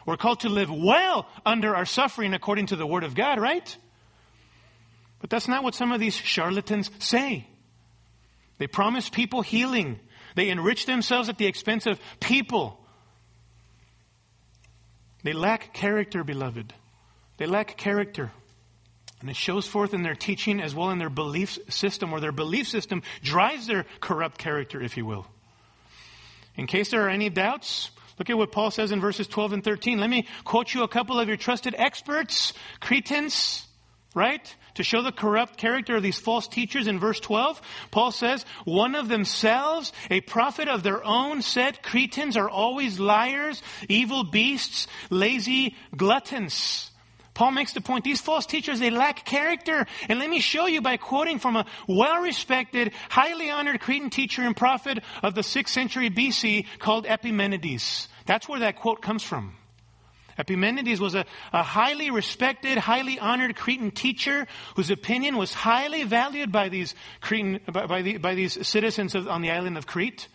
We're called to live well under our suffering according to the Word of God, right? But that's not what some of these charlatans say. They promise people healing. They enrich themselves at the expense of people. They lack character, beloved. They lack character. And it shows forth in their teaching as well in their belief system, or their belief system drives their corrupt character, if you will. In case there are any doubts, Look at what Paul says in verses 12 and 13. Let me quote you a couple of your trusted experts, Cretans, right? To show the corrupt character of these false teachers in verse 12, Paul says, one of themselves, a prophet of their own, said, Cretans are always liars, evil beasts, lazy gluttons. Paul makes the point, these false teachers, they lack character. And let me show you by quoting from a well-respected, highly honored Cretan teacher and prophet of the 6th century BC called Epimenides. That's where that quote comes from. Epimenides was a, a, highly respected, highly honored Cretan teacher whose opinion was highly valued by these Cretan, by, by, the, by these citizens of, on the island of Crete.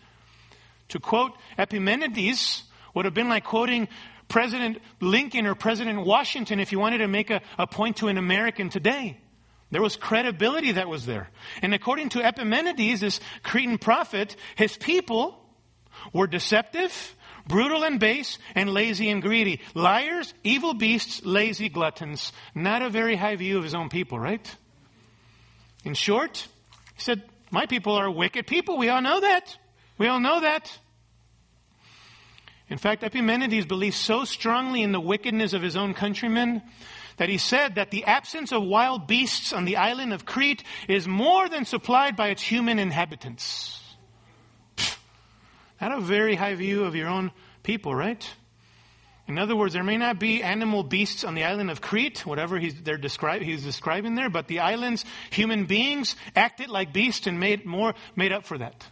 To quote Epimenides would have been like quoting President Lincoln or President Washington if you wanted to make a, a point to an American today. There was credibility that was there. And according to Epimenides, this Cretan prophet, his people were deceptive, brutal and base, and lazy and greedy. Liars, evil beasts, lazy gluttons. Not a very high view of his own people, right? In short, he said, My people are wicked people. We all know that. We all know that. In fact, Epimenides believed so strongly in the wickedness of his own countrymen that he said that the absence of wild beasts on the island of Crete is more than supplied by its human inhabitants. Pfft, not a very high view of your own people, right? In other words, there may not be animal beasts on the island of Crete, whatever he's, describe, he's describing there, but the island's human beings acted like beasts and made more made up for that.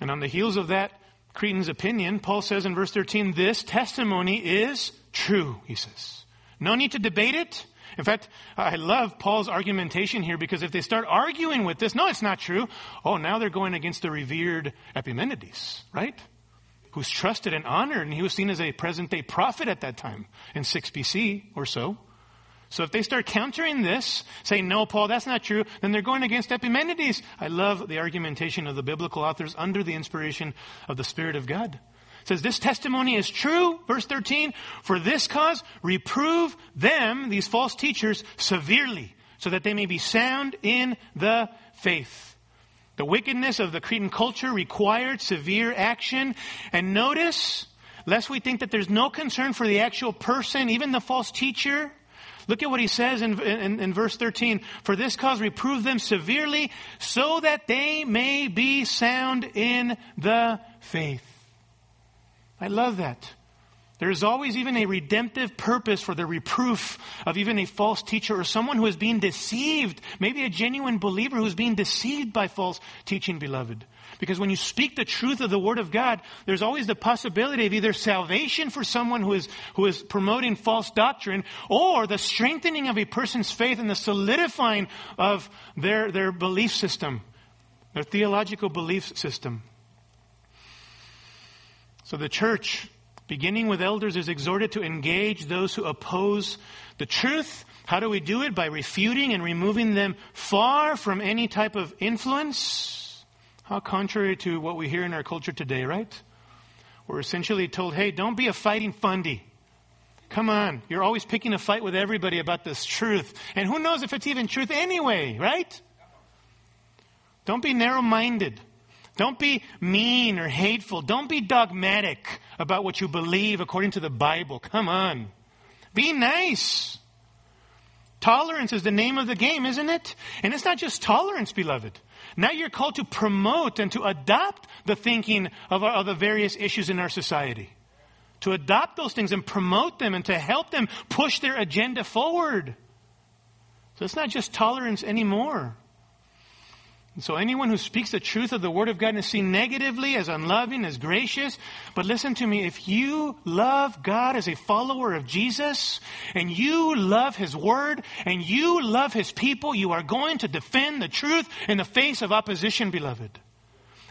And on the heels of that, Cretan's opinion, Paul says in verse 13, this testimony is true, he says. No need to debate it. In fact, I love Paul's argumentation here because if they start arguing with this, no, it's not true. Oh, now they're going against the revered Epimenides, right? Who's trusted and honored, and he was seen as a present day prophet at that time in 6 BC or so. So if they start countering this, saying, no, Paul, that's not true, then they're going against Epimenides. I love the argumentation of the biblical authors under the inspiration of the Spirit of God. It says, this testimony is true, verse 13, for this cause reprove them, these false teachers, severely, so that they may be sound in the faith. The wickedness of the Cretan culture required severe action. And notice, lest we think that there's no concern for the actual person, even the false teacher, Look at what he says in, in, in, verse 13. For this cause reprove them severely so that they may be sound in the faith. I love that. There is always even a redemptive purpose for the reproof of even a false teacher or someone who is being deceived, maybe a genuine believer who is being deceived by false teaching, beloved. Because when you speak the truth of the Word of God, there's always the possibility of either salvation for someone who is, who is promoting false doctrine or the strengthening of a person's faith and the solidifying of their, their belief system, their theological belief system. So the church beginning with elders, is exhorted to engage those who oppose the truth. How do we do it? By refuting and removing them far from any type of influence. How contrary to what we hear in our culture today, right? We're essentially told, hey, don't be a fighting fundy. Come on. You're always picking a fight with everybody about this truth. And who knows if it's even truth anyway, right? Don't be narrow minded. Don't be mean or hateful. Don't be dogmatic about what you believe according to the Bible. Come on. Be nice. Tolerance is the name of the game, isn't it? And it's not just tolerance, beloved. Now you're called to promote and to adopt the thinking of, our, of the various issues in our society. To adopt those things and promote them and to help them push their agenda forward. So it's not just tolerance anymore. And so anyone who speaks the truth of the Word of God is seen negatively as unloving, as gracious. But listen to me, if you love God as a follower of Jesus, and you love His Word, and you love His people, you are going to defend the truth in the face of opposition, beloved.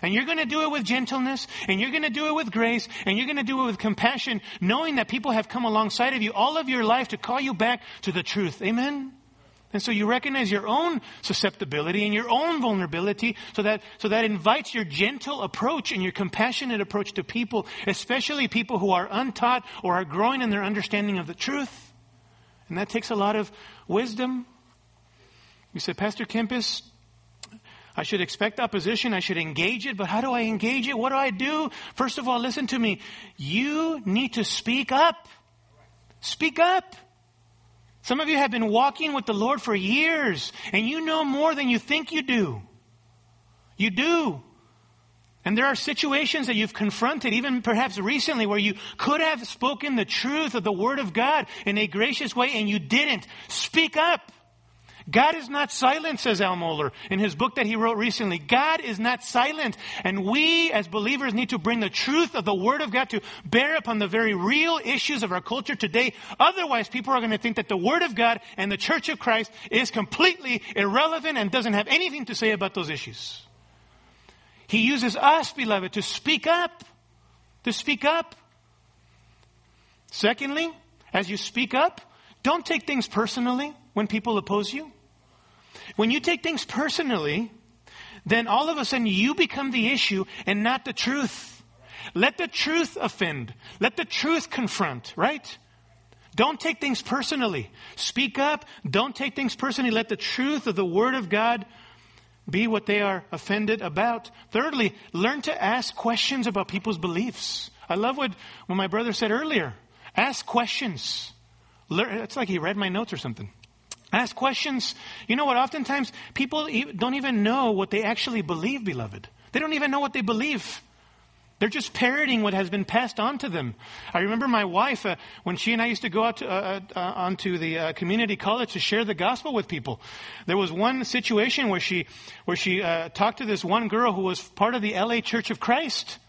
And you're going to do it with gentleness, and you're going to do it with grace, and you're going to do it with compassion, knowing that people have come alongside of you all of your life to call you back to the truth. Amen? And so you recognize your own susceptibility and your own vulnerability so that, so that invites your gentle approach and your compassionate approach to people, especially people who are untaught or are growing in their understanding of the truth. And that takes a lot of wisdom. You say, Pastor Kempis, I should expect opposition. I should engage it, but how do I engage it? What do I do? First of all, listen to me. You need to speak up. Speak up. Some of you have been walking with the Lord for years, and you know more than you think you do. You do. And there are situations that you've confronted, even perhaps recently, where you could have spoken the truth of the Word of God in a gracious way, and you didn't. Speak up. God is not silent, says Al Mohler in his book that he wrote recently. God is not silent. And we as believers need to bring the truth of the Word of God to bear upon the very real issues of our culture today. Otherwise, people are going to think that the Word of God and the Church of Christ is completely irrelevant and doesn't have anything to say about those issues. He uses us, beloved, to speak up. To speak up. Secondly, as you speak up, don't take things personally when people oppose you. When you take things personally, then all of a sudden you become the issue and not the truth. Let the truth offend. Let the truth confront, right? Don't take things personally. Speak up. Don't take things personally. Let the truth of the Word of God be what they are offended about. Thirdly, learn to ask questions about people's beliefs. I love what, what my brother said earlier. Ask questions. Learn, it's like he read my notes or something. Ask questions. You know what? Oftentimes people don't even know what they actually believe, beloved. They don't even know what they believe. They're just parroting what has been passed on to them. I remember my wife, uh, when she and I used to go out to, uh, uh, onto the uh, community college to share the gospel with people. There was one situation where she, where she uh, talked to this one girl who was part of the LA Church of Christ.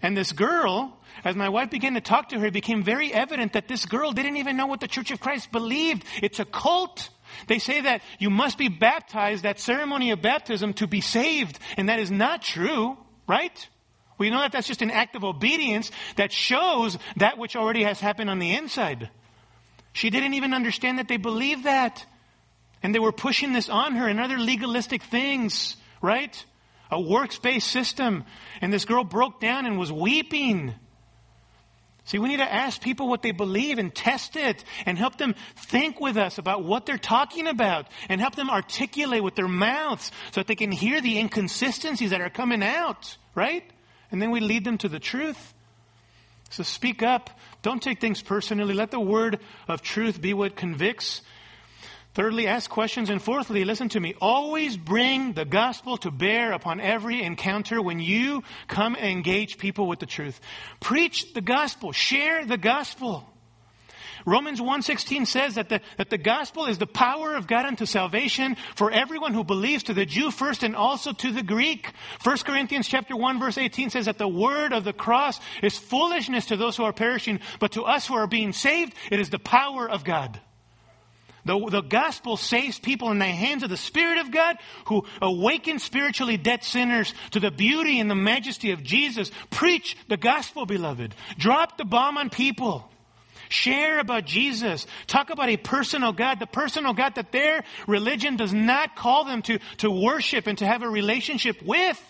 And this girl, as my wife began to talk to her, it became very evident that this girl didn't even know what the Church of Christ believed. It's a cult. They say that you must be baptized, that ceremony of baptism, to be saved. And that is not true, right? We know that that's just an act of obedience that shows that which already has happened on the inside. She didn't even understand that they believed that. And they were pushing this on her and other legalistic things, right? A works based system. And this girl broke down and was weeping. See, we need to ask people what they believe and test it and help them think with us about what they're talking about and help them articulate with their mouths so that they can hear the inconsistencies that are coming out, right? And then we lead them to the truth. So speak up. Don't take things personally. Let the word of truth be what convicts Thirdly, ask questions. And fourthly, listen to me. Always bring the gospel to bear upon every encounter when you come and engage people with the truth. Preach the gospel. Share the gospel. Romans 1.16 says that the, that the gospel is the power of God unto salvation for everyone who believes, to the Jew first and also to the Greek. 1 Corinthians chapter 1 verse 18 says that the word of the cross is foolishness to those who are perishing, but to us who are being saved, it is the power of God. The, the gospel saves people in the hands of the Spirit of God who awaken spiritually dead sinners to the beauty and the majesty of Jesus. Preach the gospel, beloved. Drop the bomb on people. Share about Jesus. Talk about a personal God, the personal God that their religion does not call them to, to worship and to have a relationship with.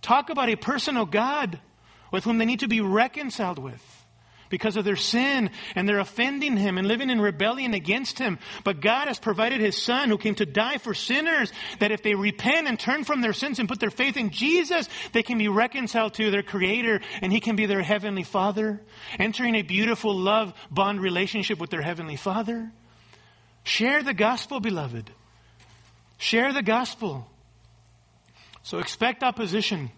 Talk about a personal God with whom they need to be reconciled with because of their sin and they're offending him and living in rebellion against him. But God has provided his son who came to die for sinners that if they repent and turn from their sins and put their faith in Jesus, they can be reconciled to their creator and he can be their heavenly father, entering a beautiful love bond relationship with their heavenly father. Share the gospel, beloved. Share the gospel. So expect opposition.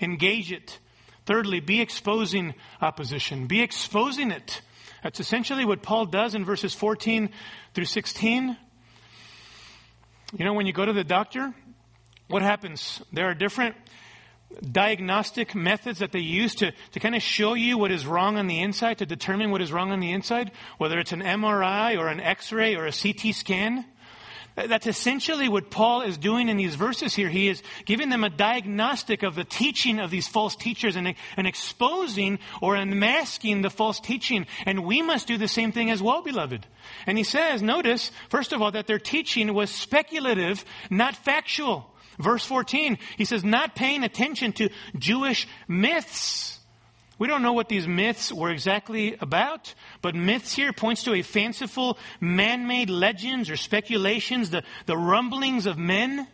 Engage it. Thirdly, be exposing opposition. Be exposing it. That's essentially what Paul does in verses 14 through 16. You know, when you go to the doctor, what happens? There are different diagnostic methods that they use to, to kind of show you what is wrong on the inside, to determine what is wrong on the inside, whether it's an MRI or an X-ray or a CT scan. That's essentially what Paul is doing in these verses here. He is giving them a diagnostic of the teaching of these false teachers and, and exposing or unmasking the false teaching. And we must do the same thing as well, beloved. And he says, notice, first of all, that their teaching was speculative, not factual. Verse 14, he says, not paying attention to Jewish myths. We don't know what these myths were exactly about, but myths here points to a fanciful man-made legends or speculations, the, the rumblings of men.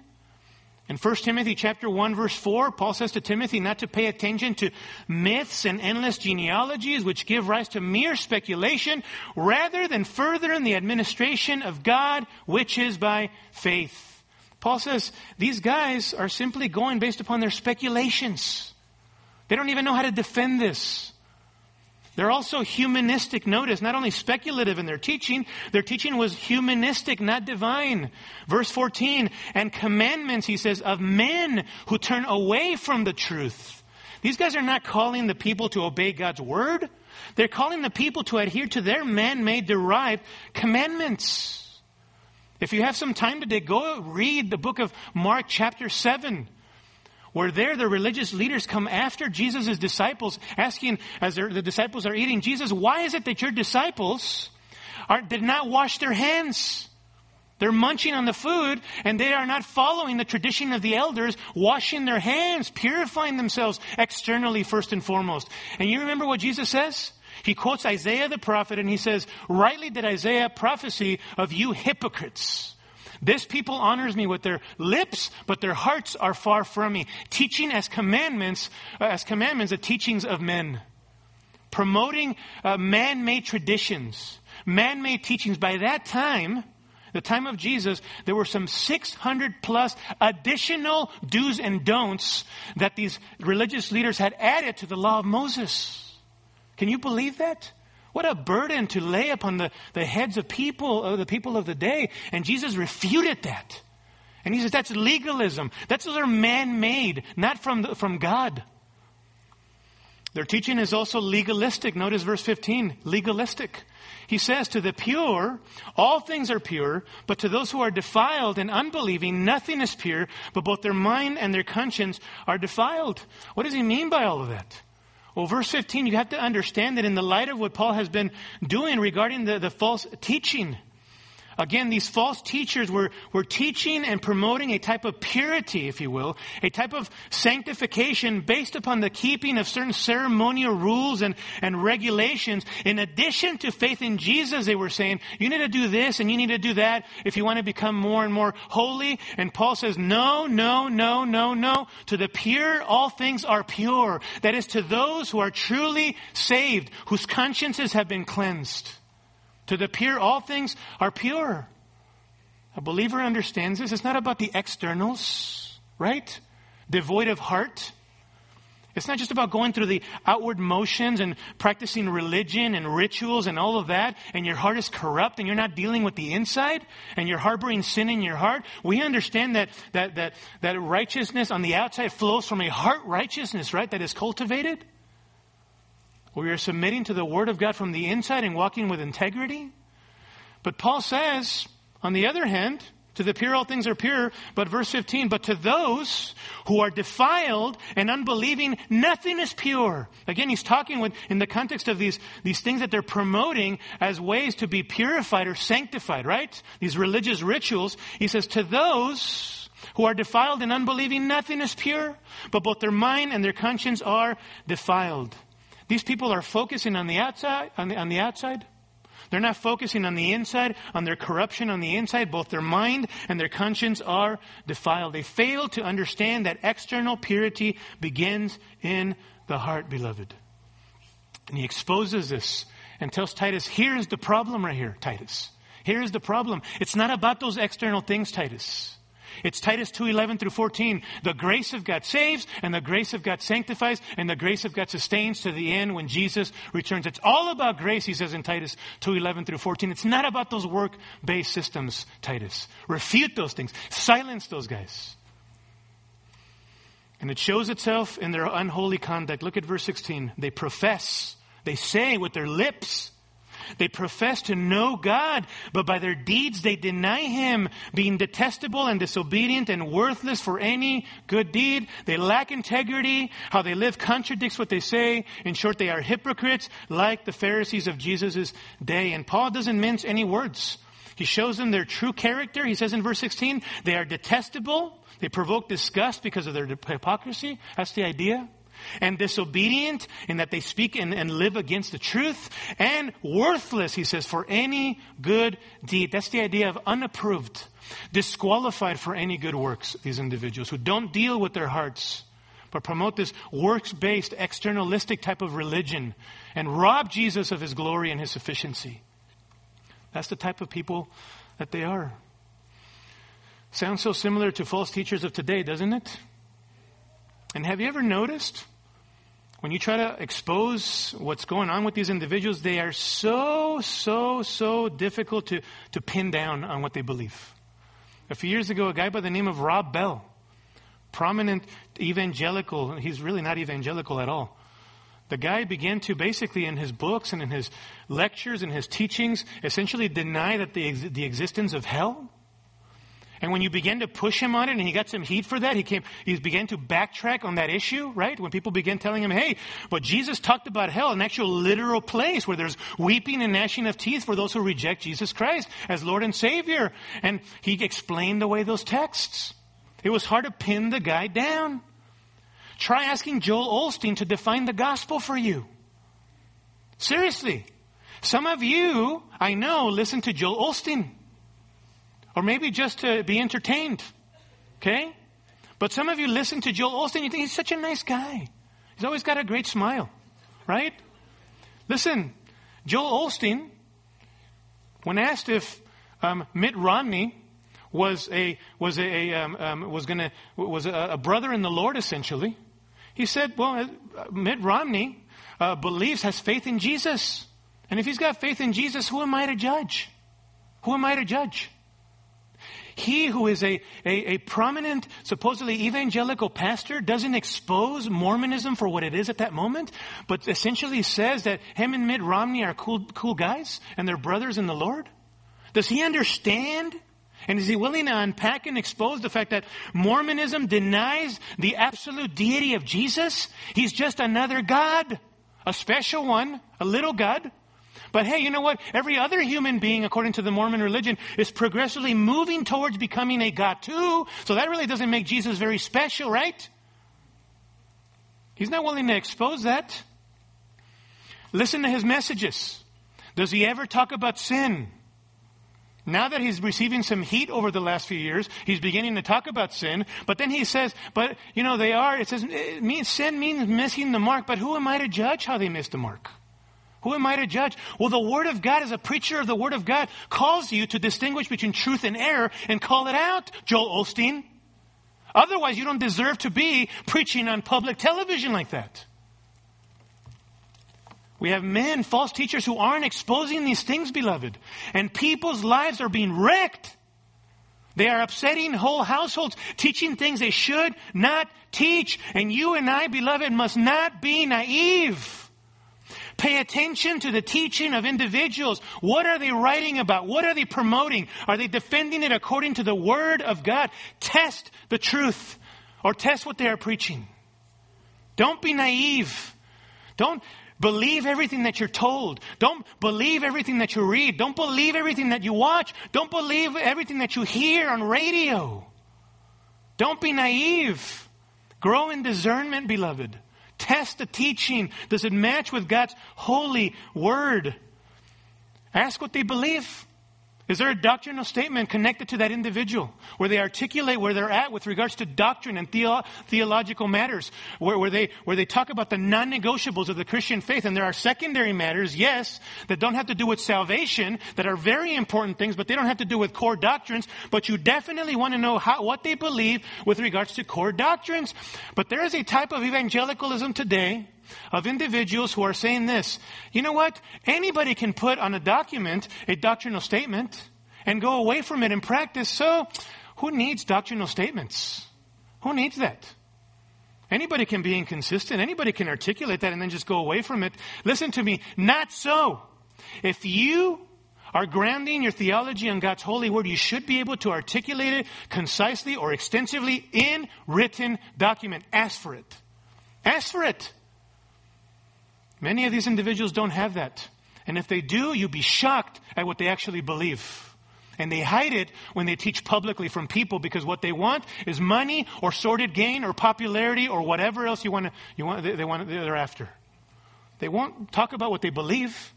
In 1 Timothy chapter 1 verse 4, Paul says to Timothy not to pay attention to myths and endless genealogies which give rise to mere speculation rather than further in the administration of God which is by faith. Paul says these guys are simply going based upon their speculations. They don't even know how to defend this. They're also humanistic. Notice, not only speculative in their teaching, their teaching was humanistic, not divine. Verse 14, and commandments, he says, of men who turn away from the truth. These guys are not calling the people to obey God's word. They're calling the people to adhere to their man-made derived commandments. If you have some time today, go read the book of Mark chapter 7 where there the religious leaders come after Jesus' disciples, asking, as the disciples are eating, Jesus, why is it that your disciples are, did not wash their hands? They're munching on the food and they are not following the tradition of the elders, washing their hands, purifying themselves externally first and foremost. And you remember what Jesus says? He quotes Isaiah the prophet and he says, rightly did Isaiah prophesy of you hypocrites. This people honors me with their lips, but their hearts are far from me. Teaching as commandments, uh, as commandments, the teachings of men. Promoting uh, man-made traditions, man-made teachings. By that time, the time of Jesus, there were some 600 plus additional do's and don'ts that these religious leaders had added to the law of Moses. Can you believe that? What a burden to lay upon the, the heads of people, of the people of the day. And Jesus refuted that. And he says that's legalism. That's are man-made, not from, the, from God. Their teaching is also legalistic. Notice verse 15. Legalistic. He says, to the pure, all things are pure, but to those who are defiled and unbelieving, nothing is pure, but both their mind and their conscience are defiled. What does he mean by all of that? Well, verse 15, you have to understand that in the light of what Paul has been doing regarding the, the false teaching Again, these false teachers were, were teaching and promoting a type of purity, if you will, a type of sanctification based upon the keeping of certain ceremonial rules and, and regulations. In addition to faith in Jesus, they were saying, you need to do this and you need to do that if you want to become more and more holy. And Paul says, no, no, no, no, no. To the pure, all things are pure. That is to those who are truly saved, whose consciences have been cleansed. To the pure, all things are pure. A believer understands this. It's not about the externals, right? Devoid of heart. It's not just about going through the outward motions and practicing religion and rituals and all of that, and your heart is corrupt and you're not dealing with the inside, and you're harboring sin in your heart. We understand that, that, that, that righteousness on the outside flows from a heart righteousness, right, that is cultivated. We are submitting to the Word of God from the inside and walking with integrity. But Paul says, on the other hand, to the pure, all things are pure. But verse 15, but to those who are defiled and unbelieving, nothing is pure. Again, he's talking with, in the context of these, these things that they're promoting as ways to be purified or sanctified, right? These religious rituals. He says, to those who are defiled and unbelieving, nothing is pure, but both their mind and their conscience are defiled. These people are focusing on the outside, on the, on the outside, they're not focusing on the inside, on their corruption on the inside. Both their mind and their conscience are defiled. They fail to understand that external purity begins in the heart, beloved. And he exposes this and tells Titus, here's the problem right here, Titus. Here's the problem. It's not about those external things, Titus. It's Titus 2:11 through 14. The grace of God saves and the grace of God sanctifies and the grace of God sustains to the end when Jesus returns. It's all about grace, he says in Titus 2:11 through 14. It's not about those work-based systems, Titus. Refute those things. Silence those guys. And it shows itself in their unholy conduct. Look at verse 16. They profess, they say with their lips they profess to know God, but by their deeds they deny Him, being detestable and disobedient and worthless for any good deed. They lack integrity. How they live contradicts what they say. In short, they are hypocrites like the Pharisees of Jesus' day. And Paul doesn't mince any words. He shows them their true character. He says in verse 16, they are detestable. They provoke disgust because of their hypocrisy. That's the idea and disobedient in that they speak and, and, live against the truth and worthless, he says, for any good deed. That's the idea of unapproved, disqualified for any good works, these individuals who don't deal with their hearts, but promote this works-based, externalistic type of religion and rob Jesus of his glory and his sufficiency. That's the type of people that they are. Sounds so similar to false teachers of today, doesn't it? And have you ever noticed when you try to expose what's going on with these individuals, they are so, so, so difficult to, to pin down on what they believe. A few years ago, a guy by the name of Rob Bell, prominent evangelical, he's really not evangelical at all. The guy began to basically, in his books and in his lectures and his teachings, essentially deny that the, the existence of hell and when you begin to push him on it and he got some heat for that, he came, he began to backtrack on that issue, right? When people began telling him, hey, but Jesus talked about hell, an actual literal place where there's weeping and gnashing of teeth for those who reject Jesus Christ as Lord and Savior. And he explained away those texts. It was hard to pin the guy down. Try asking Joel Osteen to define the gospel for you. Seriously. Some of you, I know, listen to Joel Osteen. Or maybe just to be entertained. Okay? But some of you listen to Joel Osteen, you think he's such a nice guy. He's always got a great smile. Right? Listen, Joel Osteen, when asked if um, Mitt Romney was a was a, um, um, was gonna was a, a, brother in the Lord essentially, he said, "Well, uh, Mitt Romney uh, believes has faith in Jesus, and if he's got faith in Jesus, who am I to judge? Who am I to judge?" He who is a, a, a, prominent, supposedly evangelical pastor doesn't expose Mormonism for what it is at that moment, but essentially says that him and Mitt Romney are cool, cool guys and they're brothers in the Lord? Does he understand? And is he willing to unpack and expose the fact that Mormonism denies the absolute deity of Jesus? He's just another God, a special one, a little God. But hey, you know what? Every other human being, according to the Mormon religion, is progressively moving towards becoming a God too. So that really doesn't make Jesus very special, right? He's not willing to expose that. Listen to his messages. Does he ever talk about sin? Now that he's receiving some heat over the last few years, he's beginning to talk about sin. But then he says, but, you know, they are, it says, eh, it means, sin means missing the mark, but who am I to judge how they missed the mark? Who am I to judge? Well, the Word of God, as a preacher of the Word of God, calls you to distinguish between truth and error and call it out, Joel Osteen. Otherwise, you don't deserve to be preaching on public television like that. We have men, false teachers, who aren't exposing these things, beloved. And people's lives are being wrecked. They are upsetting whole households, teaching things they should not teach. And you and I, beloved, must not be naive. Pay attention to the teaching of individuals. What are they writing about? What are they promoting? Are they defending it according to the Word of God? Test the truth or test what they are preaching. Don't be naive. Don't believe everything that you're told. Don't believe everything that you read. Don't believe everything that you watch. Don't believe everything that you hear on radio. Don't be naive. Grow in discernment, beloved. Test the teaching. Does it match with God's holy word? Ask what they believe. Is there a doctrinal statement connected to that individual where they articulate where they're at with regards to doctrine and theo- theological matters, where, where, they, where they talk about the non negotiables of the Christian faith? And there are secondary matters, yes, that don't have to do with salvation, that are very important things, but they don't have to do with core doctrines. But you definitely want to know how, what they believe with regards to core doctrines. But there is a type of evangelicalism today of individuals who are saying this. You know what? Anybody can put on a document a doctrinal statement and go away from it in practice. So, who needs doctrinal statements? Who needs that? Anybody can be inconsistent. Anybody can articulate that and then just go away from it. Listen to me. Not so. If you are grounding your theology on God's holy word, you should be able to articulate it concisely or extensively in written document. Ask for it. Ask for it. Many of these individuals don't have that. And if they do, you'd be shocked at what they actually believe. And they hide it when they teach publicly from people because what they want is money or sordid gain or popularity or whatever else you want to, you want, they, they want, they're after. They won't talk about what they believe.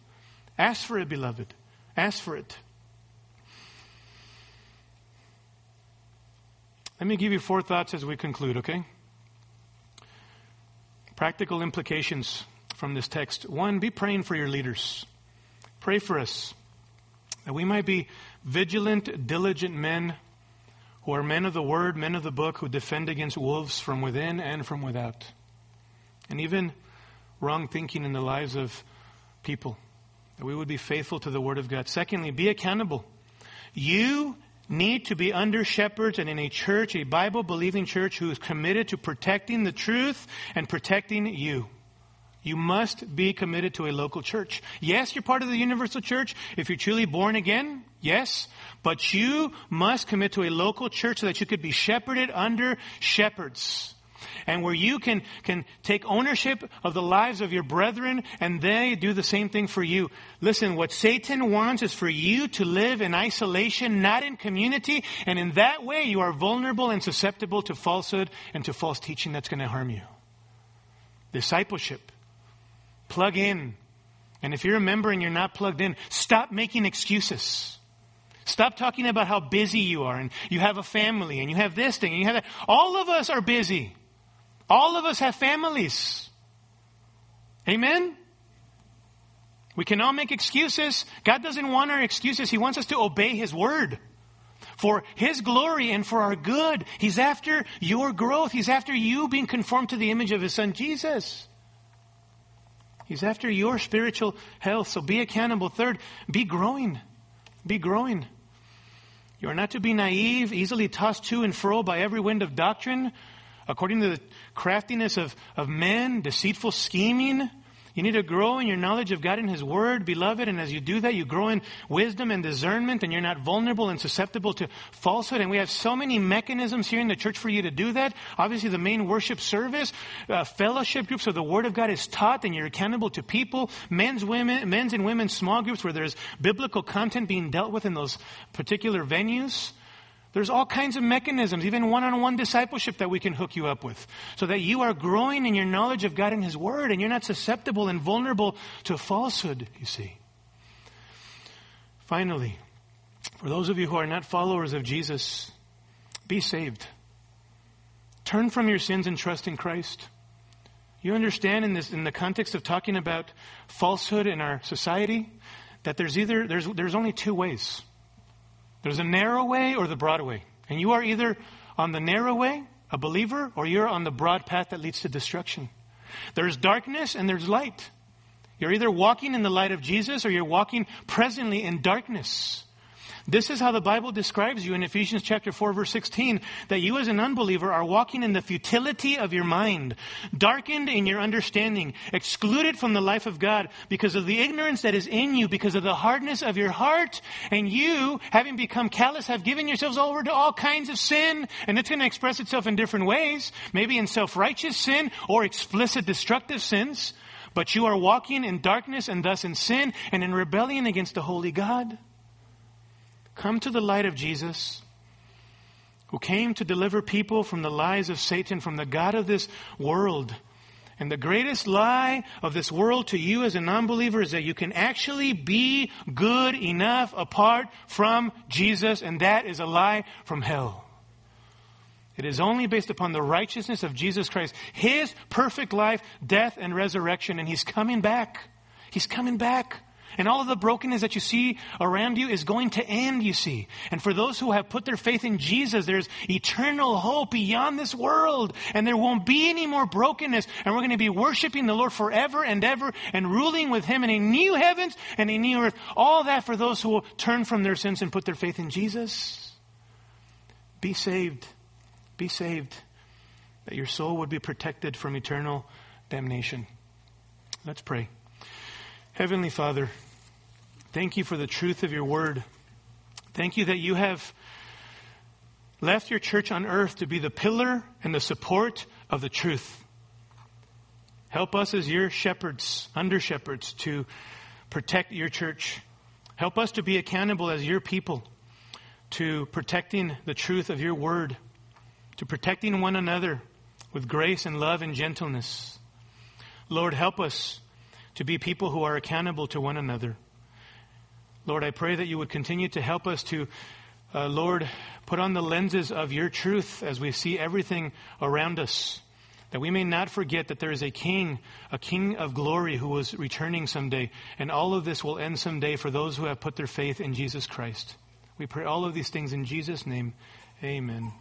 Ask for it, beloved. Ask for it. Let me give you four thoughts as we conclude, okay? Practical implications from this text. One, be praying for your leaders. Pray for us that we might be vigilant, diligent men who are men of the word, men of the book, who defend against wolves from within and from without. And even wrong thinking in the lives of people. That we would be faithful to the word of God. Secondly, be accountable. You need to be under shepherds and in a church, a Bible believing church who is committed to protecting the truth and protecting you. You must be committed to a local church. Yes, you're part of the universal church if you're truly born again. Yes. But you must commit to a local church so that you could be shepherded under shepherds. And where you can, can take ownership of the lives of your brethren and they do the same thing for you. Listen, what Satan wants is for you to live in isolation, not in community. And in that way, you are vulnerable and susceptible to falsehood and to false teaching that's going to harm you. Discipleship Plug in. And if you're a member and you're not plugged in, stop making excuses. Stop talking about how busy you are and you have a family and you have this thing and you have that. All of us are busy. All of us have families. Amen? We can all make excuses. God doesn't want our excuses. He wants us to obey His word for His glory and for our good. He's after your growth. He's after you being conformed to the image of His Son Jesus. He's after your spiritual health. So be accountable. Third, be growing. Be growing. You are not to be naive, easily tossed to and fro by every wind of doctrine, according to the craftiness of, of men, deceitful scheming. You need to grow in your knowledge of God and His Word, beloved. And as you do that, you grow in wisdom and discernment, and you're not vulnerable and susceptible to falsehood. And we have so many mechanisms here in the church for you to do that. Obviously, the main worship service, uh, fellowship groups, where the Word of God is taught, and you're accountable to people, men's, women, men's and women's small groups where there's biblical content being dealt with in those particular venues. There's all kinds of mechanisms, even one on one discipleship that we can hook you up with, so that you are growing in your knowledge of God and His Word and you're not susceptible and vulnerable to falsehood, you see. Finally, for those of you who are not followers of Jesus, be saved. Turn from your sins and trust in Christ. You understand in this, in the context of talking about falsehood in our society, that there's either, there's, there's only two ways. There's a narrow way or the broad way. And you are either on the narrow way, a believer, or you're on the broad path that leads to destruction. There's darkness and there's light. You're either walking in the light of Jesus or you're walking presently in darkness. This is how the Bible describes you in Ephesians chapter 4 verse 16, that you as an unbeliever are walking in the futility of your mind, darkened in your understanding, excluded from the life of God because of the ignorance that is in you, because of the hardness of your heart, and you, having become callous, have given yourselves over to all kinds of sin, and it's going to express itself in different ways, maybe in self-righteous sin or explicit destructive sins, but you are walking in darkness and thus in sin and in rebellion against the holy God. Come to the light of Jesus, who came to deliver people from the lies of Satan, from the God of this world. And the greatest lie of this world to you as a non-believer is that you can actually be good enough apart from Jesus, and that is a lie from hell. It is only based upon the righteousness of Jesus Christ, His perfect life, death, and resurrection, and He's coming back. He's coming back. And all of the brokenness that you see around you is going to end, you see. And for those who have put their faith in Jesus, there's eternal hope beyond this world. And there won't be any more brokenness. And we're going to be worshiping the Lord forever and ever and ruling with Him in a new heavens and a new earth. All that for those who will turn from their sins and put their faith in Jesus. Be saved. Be saved. That your soul would be protected from eternal damnation. Let's pray. Heavenly Father, Thank you for the truth of your word. Thank you that you have left your church on earth to be the pillar and the support of the truth. Help us as your shepherds, under shepherds, to protect your church. Help us to be accountable as your people to protecting the truth of your word, to protecting one another with grace and love and gentleness. Lord, help us to be people who are accountable to one another. Lord, I pray that you would continue to help us to, uh, Lord, put on the lenses of your truth as we see everything around us. That we may not forget that there is a king, a king of glory who is returning someday. And all of this will end someday for those who have put their faith in Jesus Christ. We pray all of these things in Jesus' name. Amen.